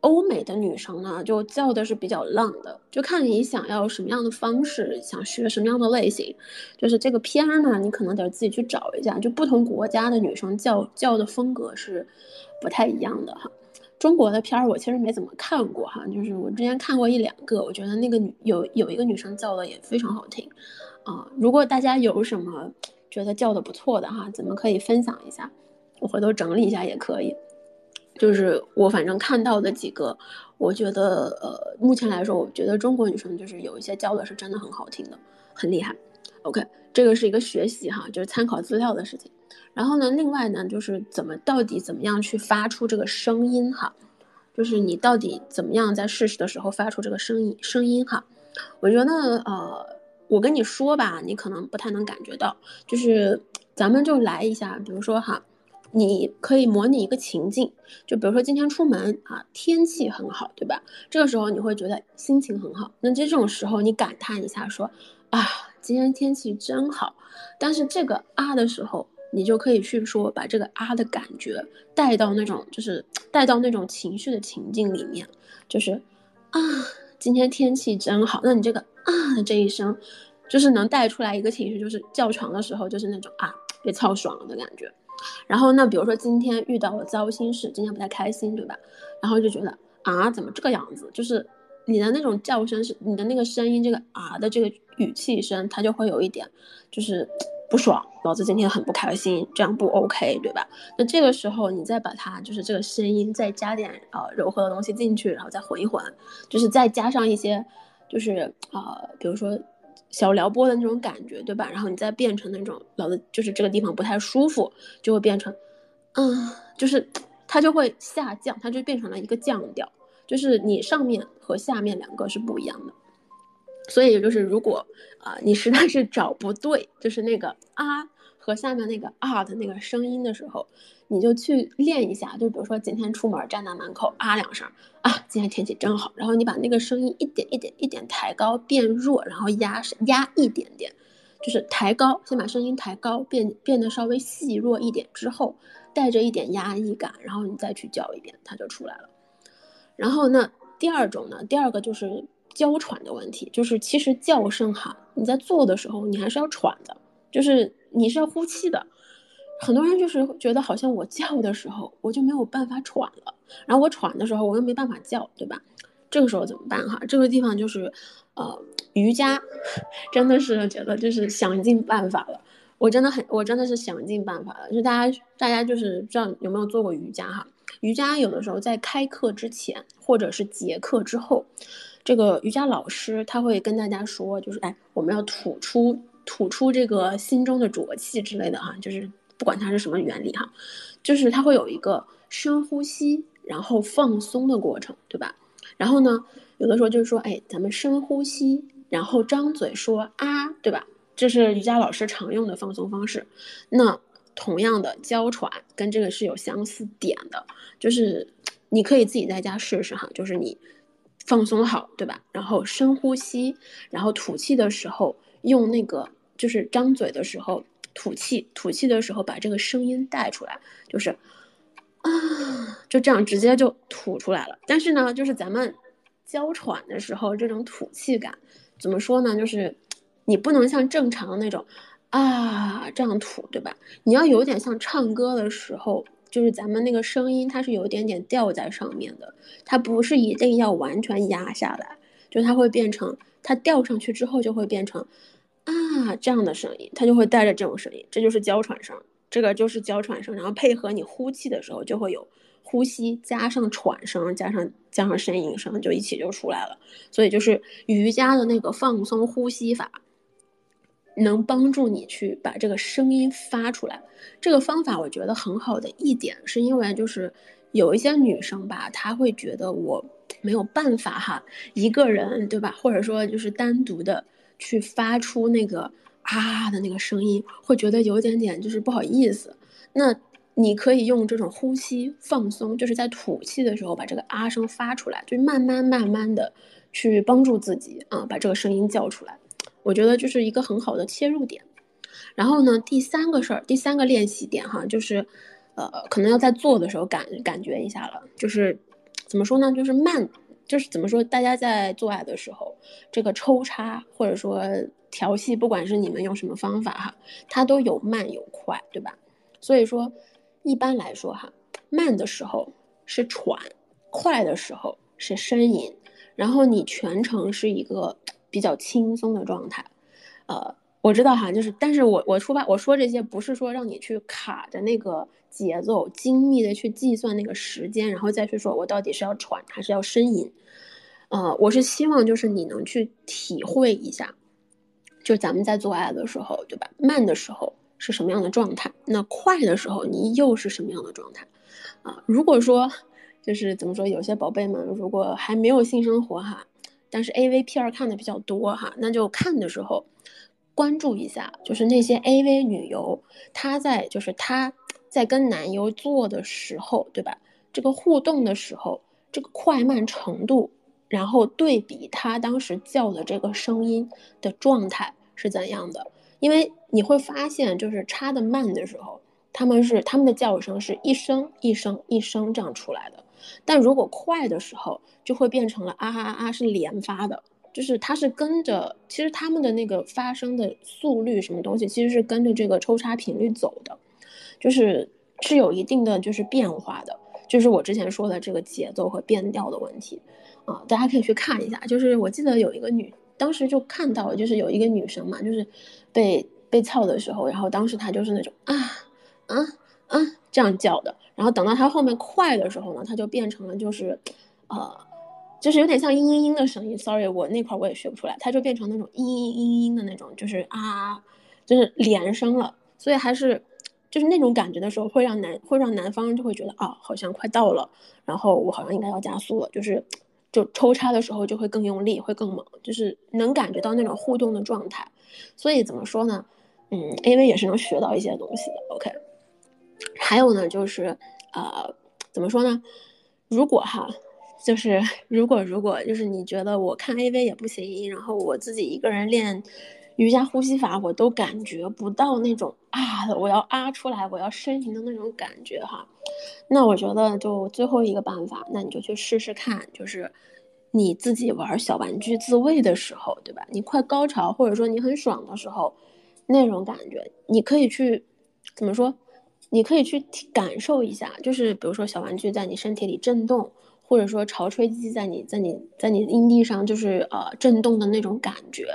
欧美的女生呢，就叫的是比较浪的，就看你想要什么样的方式，想学什么样的类型。就是这个片儿呢，你可能得自己去找一下，就不同国家的女生叫叫的风格是不太一样的哈。中国的片儿我其实没怎么看过哈，就是我之前看过一两个，我觉得那个女有有一个女生叫的也非常好听啊。如果大家有什么觉得叫的不错的哈，咱们可以分享一下，我回头整理一下也可以。就是我反正看到的几个，我觉得呃，目前来说，我觉得中国女生就是有一些教的是真的很好听的，很厉害。OK，这个是一个学习哈，就是参考资料的事情。然后呢，另外呢，就是怎么到底怎么样去发出这个声音哈，就是你到底怎么样在试试的时候发出这个声音声音哈。我觉得呃，我跟你说吧，你可能不太能感觉到，就是咱们就来一下，比如说哈。你可以模拟一个情境，就比如说今天出门啊，天气很好，对吧？这个时候你会觉得心情很好。那这种时候你感叹一下，说啊，今天天气真好。但是这个啊的时候，你就可以去说，把这个啊的感觉带到那种，就是带到那种情绪的情境里面，就是啊，今天天气真好。那你这个啊的这一声，就是能带出来一个情绪，就是叫床的时候，就是那种啊，被操爽了的感觉。然后那比如说今天遇到了糟心事，今天不太开心，对吧？然后就觉得啊，怎么这个样子？就是你的那种叫声是你的那个声音，这个啊的这个语气声，它就会有一点就是 不爽，老子今天很不开心，这样不 OK，对吧？那这个时候你再把它就是这个声音再加点呃柔和的东西进去，然后再混一混，就是再加上一些就是啊，比如说。小撩拨的那种感觉，对吧？然后你再变成那种老的，就是这个地方不太舒服，就会变成，嗯，就是它就会下降，它就变成了一个降调，就是你上面和下面两个是不一样的。所以就是如果啊，你实在是找不对，就是那个啊和下面那个啊的那个声音的时候。你就去练一下，就比如说今天出门站在门口啊两声啊，今天天气真好。然后你把那个声音一点一点一点抬高变弱，然后压压一点点，就是抬高，先把声音抬高，变变得稍微细弱一点之后，带着一点压抑感，然后你再去叫一遍，它就出来了。然后那第二种呢，第二个就是娇喘的问题，就是其实叫声哈，你在做的时候你还是要喘的，就是你是要呼气的。很多人就是觉得好像我叫的时候我就没有办法喘了，然后我喘的时候我又没办法叫，对吧？这个时候怎么办哈？这个地方就是，呃，瑜伽，真的是觉得就是想尽办法了。我真的很，我真的是想尽办法了。就大家，大家就是不知道有没有做过瑜伽哈？瑜伽有的时候在开课之前或者是结课之后，这个瑜伽老师他会跟大家说，就是哎，我们要吐出吐出这个心中的浊气之类的哈，就是。不管它是什么原理哈，就是它会有一个深呼吸，然后放松的过程，对吧？然后呢，有的时候就是说，哎，咱们深呼吸，然后张嘴说啊，对吧？这是瑜伽老师常用的放松方式。那同样的，娇喘跟这个是有相似点的，就是你可以自己在家试试哈，就是你放松好，对吧？然后深呼吸，然后吐气的时候用那个，就是张嘴的时候。吐气，吐气的时候把这个声音带出来，就是啊，就这样直接就吐出来了。但是呢，就是咱们娇喘的时候，这种吐气感怎么说呢？就是你不能像正常的那种啊这样吐，对吧？你要有点像唱歌的时候，就是咱们那个声音它是有一点点吊在上面的，它不是一定要完全压下来，就它会变成它吊上去之后就会变成啊这样的声音，它就会带着这种声音，这就是娇喘声，这个就是娇喘声，然后配合你呼气的时候就会有呼吸加上喘声，加上加上呻吟声，就一起就出来了。所以就是瑜伽的那个放松呼吸法。能帮助你去把这个声音发出来，这个方法我觉得很好的一点，是因为就是有一些女生吧，她会觉得我没有办法哈，一个人对吧？或者说就是单独的去发出那个啊的那个声音，会觉得有点点就是不好意思。那你可以用这种呼吸放松，就是在吐气的时候把这个啊声发出来，就慢慢慢慢的去帮助自己啊，把这个声音叫出来。我觉得就是一个很好的切入点，然后呢，第三个事儿，第三个练习点哈，就是，呃，可能要在做的时候感感觉一下了，就是怎么说呢？就是慢，就是怎么说？大家在做爱的时候，这个抽插或者说调戏，不管是你们用什么方法哈，它都有慢有快，对吧？所以说，一般来说哈，慢的时候是喘，快的时候是呻吟，然后你全程是一个。比较轻松的状态，呃，我知道哈，就是，但是我我出发我说这些不是说让你去卡着那个节奏，精密的去计算那个时间，然后再去说我到底是要喘还是要呻吟，呃，我是希望就是你能去体会一下，就咱们在做爱的时候，对吧？慢的时候是什么样的状态，那快的时候你又是什么样的状态？啊，如果说就是怎么说，有些宝贝们如果还没有性生活哈。但是 A V P 二看的比较多哈，那就看的时候关注一下，就是那些 A V 女优，她在就是她在跟男优做的时候，对吧？这个互动的时候，这个快慢程度，然后对比她当时叫的这个声音的状态是怎样的？因为你会发现，就是插的慢的时候，他们是他们的叫声是一声一声一声这样出来的。但如果快的时候，就会变成了啊啊啊，是连发的，就是它是跟着，其实他们的那个发声的速率什么东西，其实是跟着这个抽插频率走的，就是是有一定的就是变化的，就是我之前说的这个节奏和变调的问题啊，大家可以去看一下。就是我记得有一个女，当时就看到，就是有一个女生嘛，就是被被操的时候，然后当时她就是那种啊啊啊这样叫的。然后等到她后面快的时候呢，她就变成了就是，呃，就是有点像嘤嘤嘤的声音。Sorry，我那块我也学不出来，它就变成那种嘤嘤嘤嘤的那种，就是啊，就是连声了。所以还是就是那种感觉的时候，会让男会让男方就会觉得啊，好像快到了，然后我好像应该要加速了，就是就抽插的时候就会更用力，会更猛，就是能感觉到那种互动的状态。所以怎么说呢？嗯，AV 也是能学到一些东西的。OK。还有呢，就是，呃，怎么说呢？如果哈，就是如果如果就是你觉得我看 AV 也不行，然后我自己一个人练瑜伽呼吸法，我都感觉不到那种啊，我要啊出来，我要呻吟的那种感觉哈。那我觉得就最后一个办法，那你就去试试看，就是你自己玩小玩具自慰的时候，对吧？你快高潮或者说你很爽的时候，那种感觉，你可以去怎么说？你可以去感受一下，就是比如说小玩具在你身体里震动，或者说潮吹机在你在你在你阴蒂上就是呃震动的那种感觉，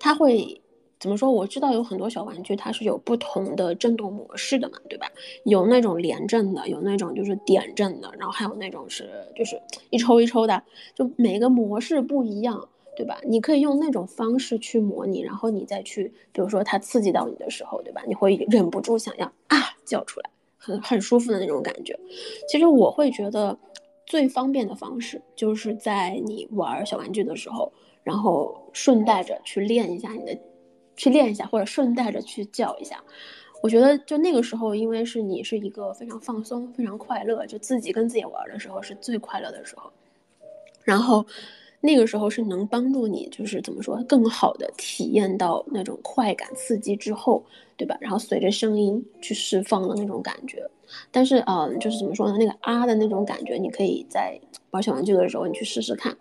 它会怎么说？我知道有很多小玩具它是有不同的震动模式的嘛，对吧？有那种连震的，有那种就是点震的，然后还有那种是就是一抽一抽的，就每个模式不一样。对吧？你可以用那种方式去模拟，然后你再去，比如说它刺激到你的时候，对吧？你会忍不住想要啊叫出来，很很舒服的那种感觉。其实我会觉得最方便的方式，就是在你玩小玩具的时候，然后顺带着去练一下你的，去练一下，或者顺带着去叫一下。我觉得就那个时候，因为是你是一个非常放松、非常快乐，就自己跟自己玩的时候是最快乐的时候，然后。那个时候是能帮助你，就是怎么说，更好的体验到那种快感刺激之后，对吧？然后随着声音去释放的那种感觉。但是，嗯，就是怎么说呢？那个啊的那种感觉，你可以在玩小玩具的时候你去试试看。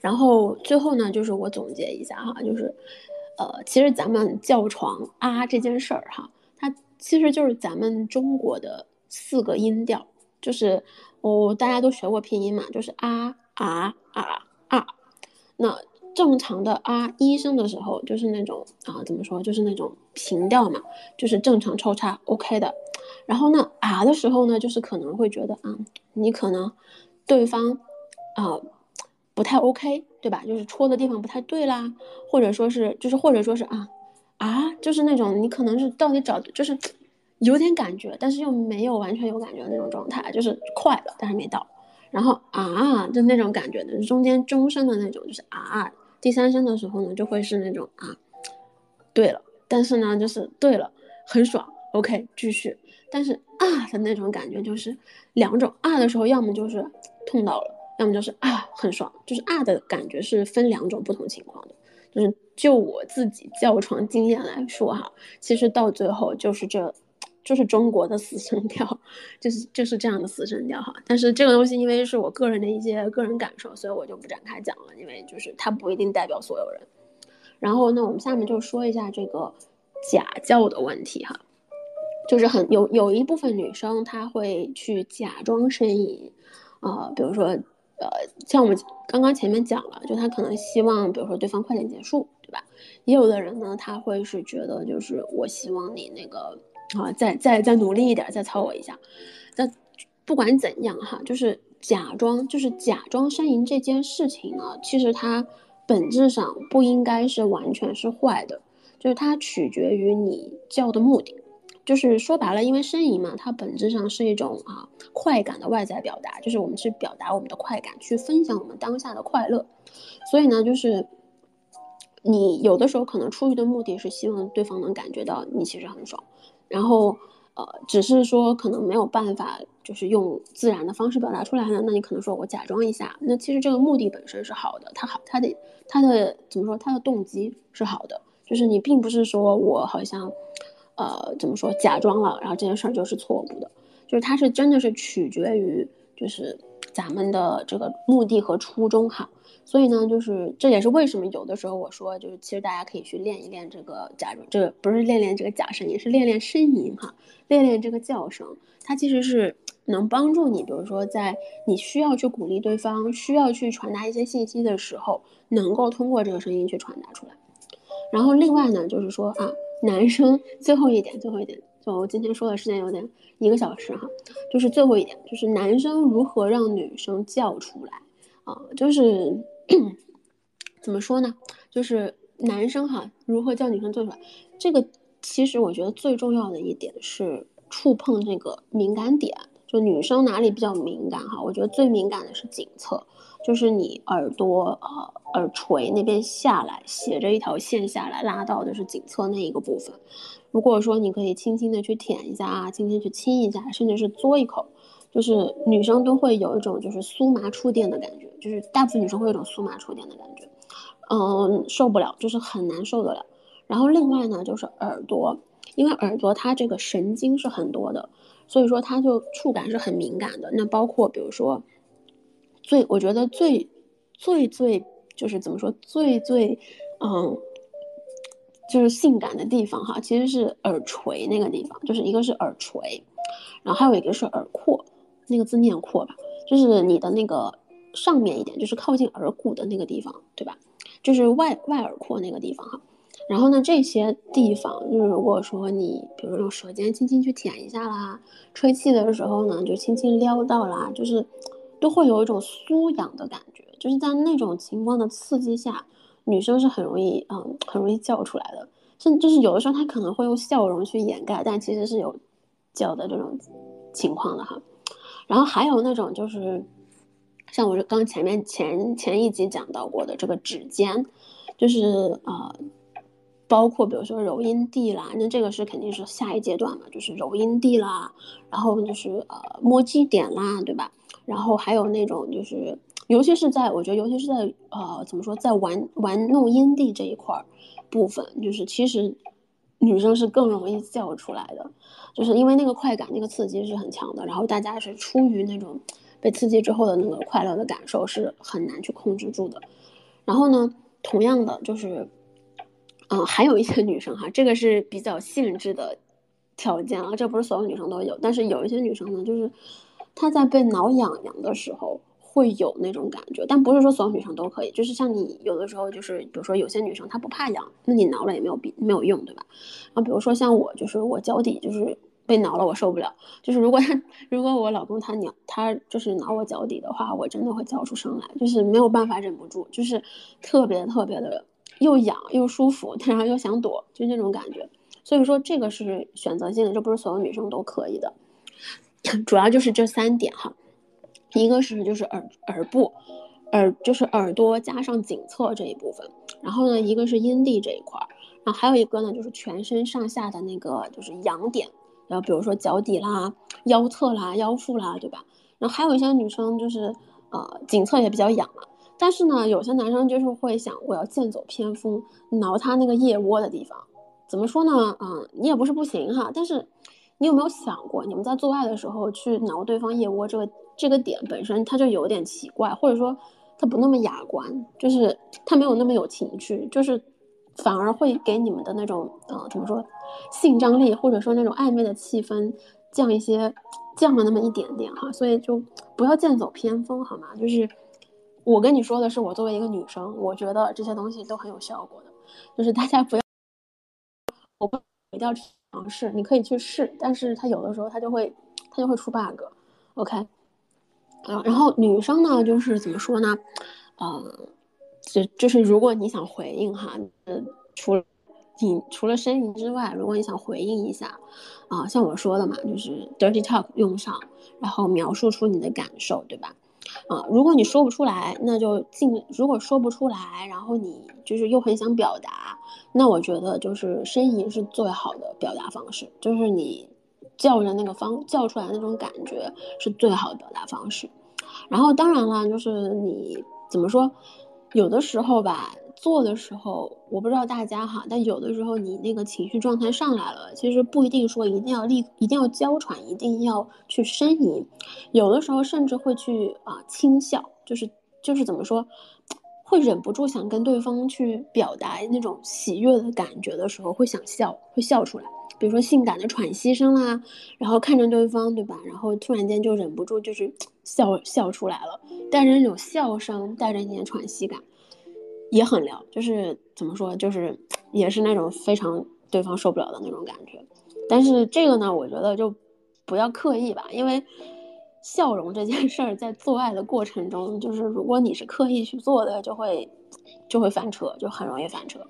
然后最后呢，就是我总结一下哈，就是，呃，其实咱们叫床啊这件事儿哈，它其实就是咱们中国的四个音调，就是我大家都学过拼音嘛，就是啊啊啊。啊，那正常的啊一声的时候，就是那种啊怎么说，就是那种平调嘛，就是正常抽插 OK 的。然后呢啊的时候呢，就是可能会觉得啊，你可能对方啊不太 OK，对吧？就是戳的地方不太对啦，或者说是就是或者说是啊啊，就是那种你可能是到底找就是有点感觉，但是又没有完全有感觉的那种状态，就是快了，但是没到。然后啊，就那种感觉的，中间中声的那种，就是啊。第三声的时候呢，就会是那种啊，对了，但是呢，就是对了，很爽，OK，继续。但是啊的那种感觉就是两种啊的时候，要么就是痛到了，要么就是啊很爽，就是啊的感觉是分两种不同情况的。就是就我自己叫床经验来说哈，其实到最后就是这。就是中国的死声调，就是就是这样的死声调哈。但是这个东西因为是我个人的一些个人感受，所以我就不展开讲了，因为就是它不一定代表所有人。然后呢，我们下面就说一下这个假叫的问题哈，就是很有有一部分女生她会去假装呻吟，啊，比如说呃，像我们刚刚前面讲了，就她可能希望比如说对方快点结束，对吧？也有的人呢，他会是觉得就是我希望你那个。啊，再再再努力一点，再操我一下。但不管怎样哈，就是假装，就是假装呻吟这件事情呢，其实它本质上不应该是完全是坏的，就是它取决于你叫的目的。就是说白了，因为呻吟嘛，它本质上是一种啊快感的外在表达，就是我们去表达我们的快感，去分享我们当下的快乐。所以呢，就是你有的时候可能出于的目的是希望对方能感觉到你其实很爽。然后，呃，只是说可能没有办法，就是用自然的方式表达出来呢。那你可能说我假装一下，那其实这个目的本身是好的，他好，他的他的怎么说，他的动机是好的，就是你并不是说我好像，呃，怎么说假装了，然后这件事儿就是错误的，就是他是真的是取决于就是咱们的这个目的和初衷哈。所以呢，就是这也是为什么有的时候我说，就是其实大家可以去练一练这个假这不是练练这个假声，也是练练呻吟哈，练练这个叫声，它其实是能帮助你，比如说在你需要去鼓励对方，需要去传达一些信息的时候，能够通过这个声音去传达出来。然后另外呢，就是说啊，男生最后一点，最后一点，就我今天说的时间有点一个小时哈，就是最后一点，就是男生如何让女生叫出来啊，就是。怎么说呢？就是男生哈，如何叫女生做出来？这个其实我觉得最重要的一点是触碰这个敏感点。就女生哪里比较敏感哈？我觉得最敏感的是颈侧，就是你耳朵呃耳垂那边下来，斜着一条线下来，拉到的是颈侧那一个部分。如果说你可以轻轻的去舔一下啊，轻轻去亲一下，甚至是嘬一口。就是女生都会有一种就是酥麻触电的感觉，就是大部分女生会有一种酥麻触电的感觉，嗯，受不了，就是很难受得了。然后另外呢，就是耳朵，因为耳朵它这个神经是很多的，所以说它就触感是很敏感的。那包括比如说，最我觉得最最最就是怎么说最最嗯，就是性感的地方哈，其实是耳垂那个地方，就是一个是耳垂，然后还有一个是耳廓。那个字念廓吧，就是你的那个上面一点，就是靠近耳骨的那个地方，对吧？就是外外耳廓那个地方哈。然后呢，这些地方就是如果说你，比如用舌尖轻轻去舔一下啦，吹气的时候呢，就轻轻撩到啦，就是都会有一种酥痒的感觉。就是在那种情况的刺激下，女生是很容易，嗯，很容易叫出来的。甚就是有的时候她可能会用笑容去掩盖，但其实是有叫的这种情况的哈。然后还有那种就是，像我刚前面前前一集讲到过的这个指尖，就是呃，包括比如说揉阴蒂啦，那这个是肯定是下一阶段嘛，就是揉阴蒂啦，然后就是呃摸基点啦，对吧？然后还有那种就是，尤其是在我觉得，尤其是在呃怎么说，在玩玩弄阴蒂这一块儿部分，就是其实女生是更容易叫出来的。就是因为那个快感、那个刺激是很强的，然后大家是出于那种被刺激之后的那个快乐的感受是很难去控制住的。然后呢，同样的就是，嗯，还有一些女生哈，这个是比较限制的条件啊，这不是所有女生都有，但是有一些女生呢，就是她在被挠痒痒的时候，会有那种感觉，但不是说所有女生都可以。就是像你有的时候，就是比如说有些女生她不怕痒，那你挠了也没有必没有用，对吧？然后比如说像我，就是我脚底就是被挠了，我受不了。就是如果他 如果我老公他挠他就是挠我脚底的话，我真的会叫出声来，就是没有办法忍不住，就是特别特别的又痒又舒服，然后又想躲，就那种感觉。所以说这个是选择性的，这不是所有女生都可以的。主要就是这三点哈。一个是就是耳耳部，耳就是耳朵加上颈侧这一部分，然后呢，一个是阴蒂这一块儿，然后还有一个呢就是全身上下的那个就是痒点，然后比如说脚底啦、腰侧啦、腰腹啦，对吧？然后还有一些女生就是呃颈侧也比较痒嘛，但是呢，有些男生就是会想我要剑走偏锋，挠他那个腋窝的地方，怎么说呢？嗯，你也不是不行哈，但是你有没有想过，你们在做爱的时候去挠对方腋窝这个？这个点本身它就有点奇怪，或者说它不那么雅观，就是它没有那么有情趣，就是反而会给你们的那种呃怎么说性张力，或者说那种暧昧的气氛降一些，降了那么一点点哈，所以就不要剑走偏锋好吗？就是我跟你说的是，我作为一个女生，我觉得这些东西都很有效果的，就是大家不要我不一定要尝试，你可以去试，但是它有的时候它就会它就会出 bug，OK。啊，然后女生呢，就是怎么说呢，呃，就就是如果你想回应哈，呃，除了你除了呻吟之外，如果你想回应一下，啊，像我说的嘛，就是 dirty talk 用上，然后描述出你的感受，对吧？啊，如果你说不出来，那就尽；如果说不出来，然后你就是又很想表达，那我觉得就是呻吟是最好的表达方式，就是你。叫人那个方叫出来那种感觉是最好的表达方式，然后当然了，就是你怎么说，有的时候吧，做的时候我不知道大家哈，但有的时候你那个情绪状态上来了，其实不一定说一定要立，一定要娇喘，一定要去呻吟，有的时候甚至会去啊轻笑，就是就是怎么说，会忍不住想跟对方去表达那种喜悦的感觉的时候，会想笑，会笑出来。比如说性感的喘息声啦，然后看着对方，对吧？然后突然间就忍不住就是 笑笑出来了，带着那种笑声，带着一点喘息感，也很撩。就是怎么说，就是 也是那种非常对方受不了的那种感觉。但是这个呢，我觉得就不要刻意吧，因为笑容这件事儿在做爱的过程中，就是如果你是刻意去做的，就会就会翻车，就很容易翻车。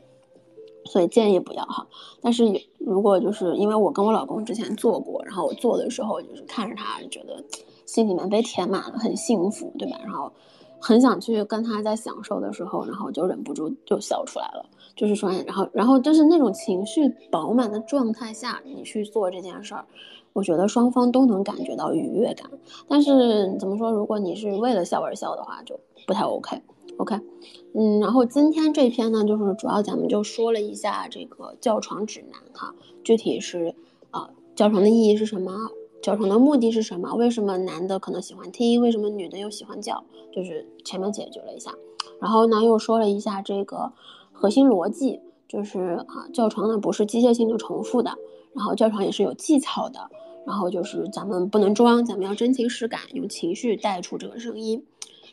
所以建议不要哈，但是如果就是因为我跟我老公之前做过，然后我做的时候就是看着他，觉得心里面被填满了，很幸福，对吧？然后很想去跟他在享受的时候，然后就忍不住就笑出来了。就是说，然后然后就是那种情绪饱满的状态下，你去做这件事儿，我觉得双方都能感觉到愉悦感。但是怎么说，如果你是为了笑而笑的话，就不太 OK。OK，嗯，然后今天这篇呢，就是主要咱们就说了一下这个叫床指南哈，具体是啊，叫床的意义是什么，叫床的目的是什么，为什么男的可能喜欢听，为什么女的又喜欢叫，就是前面解决了一下，然后呢又说了一下这个核心逻辑，就是啊，叫床呢不是机械性的重复的，然后叫床也是有技巧的，然后就是咱们不能装，咱们要真情实感，用情绪带出这个声音。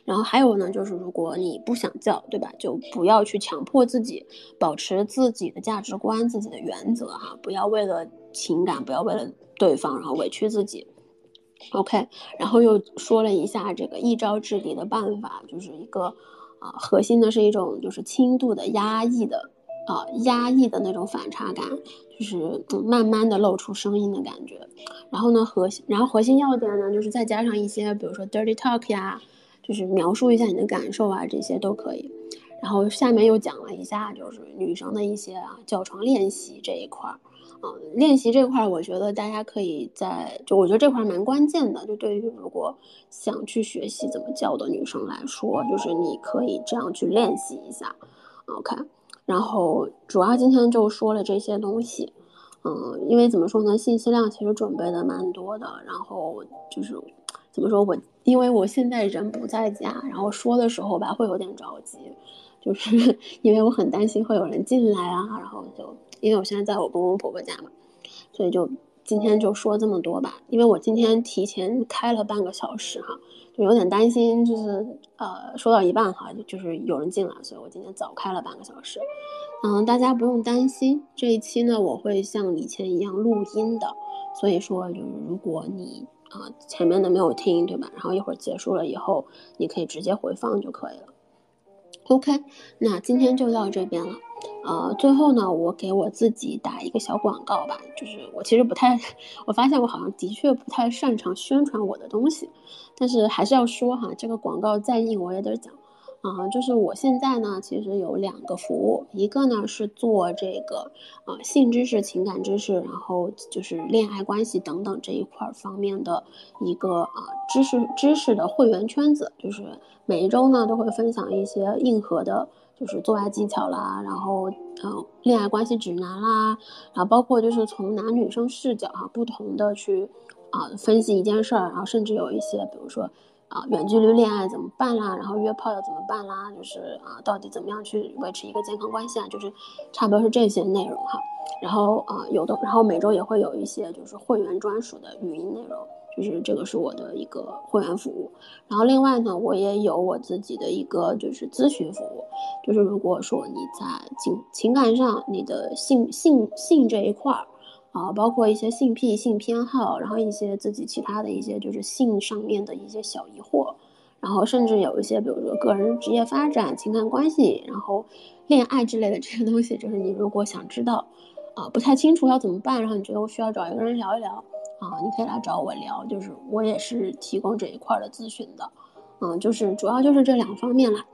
然后还有呢，就是如果你不想叫，对吧？就不要去强迫自己，保持自己的价值观、自己的原则哈，不要为了情感，不要为了对方，然后委屈自己。OK，然后又说了一下这个一招制敌的办法，就是一个啊，核心的是一种就是轻度的压抑的啊，压抑的那种反差感，就是慢慢的露出声音的感觉。然后呢，核心，然后核心要点呢，就是再加上一些，比如说 dirty talk 呀。就是描述一下你的感受啊，这些都可以。然后下面又讲了一下，就是女生的一些啊叫床练习这一块儿，啊，练习这块儿，我觉得大家可以在，就我觉得这块儿蛮关键的。就对于如果想去学习怎么叫的女生来说，就是你可以这样去练习一下，OK。然后主要今天就说了这些东西，嗯，因为怎么说呢，信息量其实准备的蛮多的，然后就是。怎么说？我因为我现在人不在家，然后说的时候吧，会有点着急，就是 因为我很担心会有人进来啊。然后就因为我现在在我公公婆婆家嘛，所以就今天就说这么多吧，因为我今天提前开了半个小时哈，就有点担心，就是呃说到一半哈，就是有人进来，所以我今天早开了半个小时。嗯，大家不用担心，这一期呢我会像以前一样录音的，所以说就是如果你啊前面的没有听对吧，然后一会儿结束了以后，你可以直接回放就可以了。OK，那今天就到这边了。呃，最后呢，我给我自己打一个小广告吧，就是我其实不太，我发现我好像的确不太擅长宣传我的东西，但是还是要说哈，这个广告再硬我也得讲。啊，就是我现在呢，其实有两个服务，一个呢是做这个呃性知识、情感知识，然后就是恋爱关系等等这一块儿方面的一个啊知识知识的会员圈子，就是每一周呢都会分享一些硬核的，就是做爱技巧啦，然后嗯恋爱关系指南啦，然后包括就是从男女生视角哈不同的去啊分析一件事儿，然后甚至有一些比如说。啊，远距离恋爱怎么办啦？然后约炮要怎么办啦？就是啊，到底怎么样去维持一个健康关系啊？就是差不多是这些内容哈。然后啊，有的，然后每周也会有一些就是会员专属的语音内容，就是这个是我的一个会员服务。然后另外呢，我也有我自己的一个就是咨询服务，就是如果说你在情情感上，你的性性性这一块儿。啊，包括一些性癖、性偏好，然后一些自己其他的一些就是性上面的一些小疑惑，然后甚至有一些，比如说个人职业发展、情感关系，然后恋爱之类的这些东西，就是你如果想知道，啊，不太清楚要怎么办，然后你觉得我需要找一个人聊一聊，啊，你可以来找我聊，就是我也是提供这一块的咨询的，嗯，就是主要就是这两方面啦，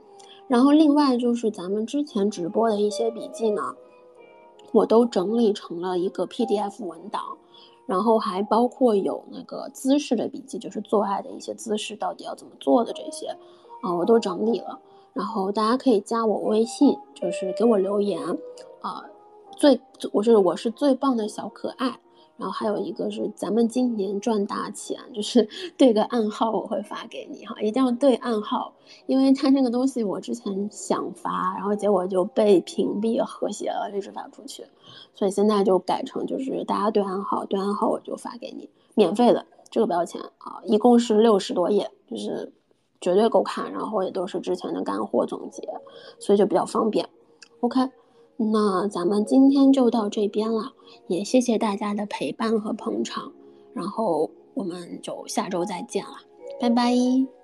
然后另外就是咱们之前直播的一些笔记呢。我都整理成了一个 PDF 文档，然后还包括有那个姿势的笔记，就是做爱的一些姿势到底要怎么做的这些，啊，我都整理了。然后大家可以加我微信，就是给我留言，啊，最我是我是最棒的小可爱。然后还有一个是咱们今年赚大钱，就是 对个暗号，我会发给你哈，一定要对暗号，因为他这个东西我之前想发，然后结果就被屏蔽和谐了，一直发不出去，所以现在就改成就是大家对暗号，对暗号我就发给你，免费的，这个不要钱啊，一共是六十多页，就是绝对够看，然后也都是之前的干货总结，所以就比较方便，OK。那咱们今天就到这边了，也谢谢大家的陪伴和捧场，然后我们就下周再见了，拜拜。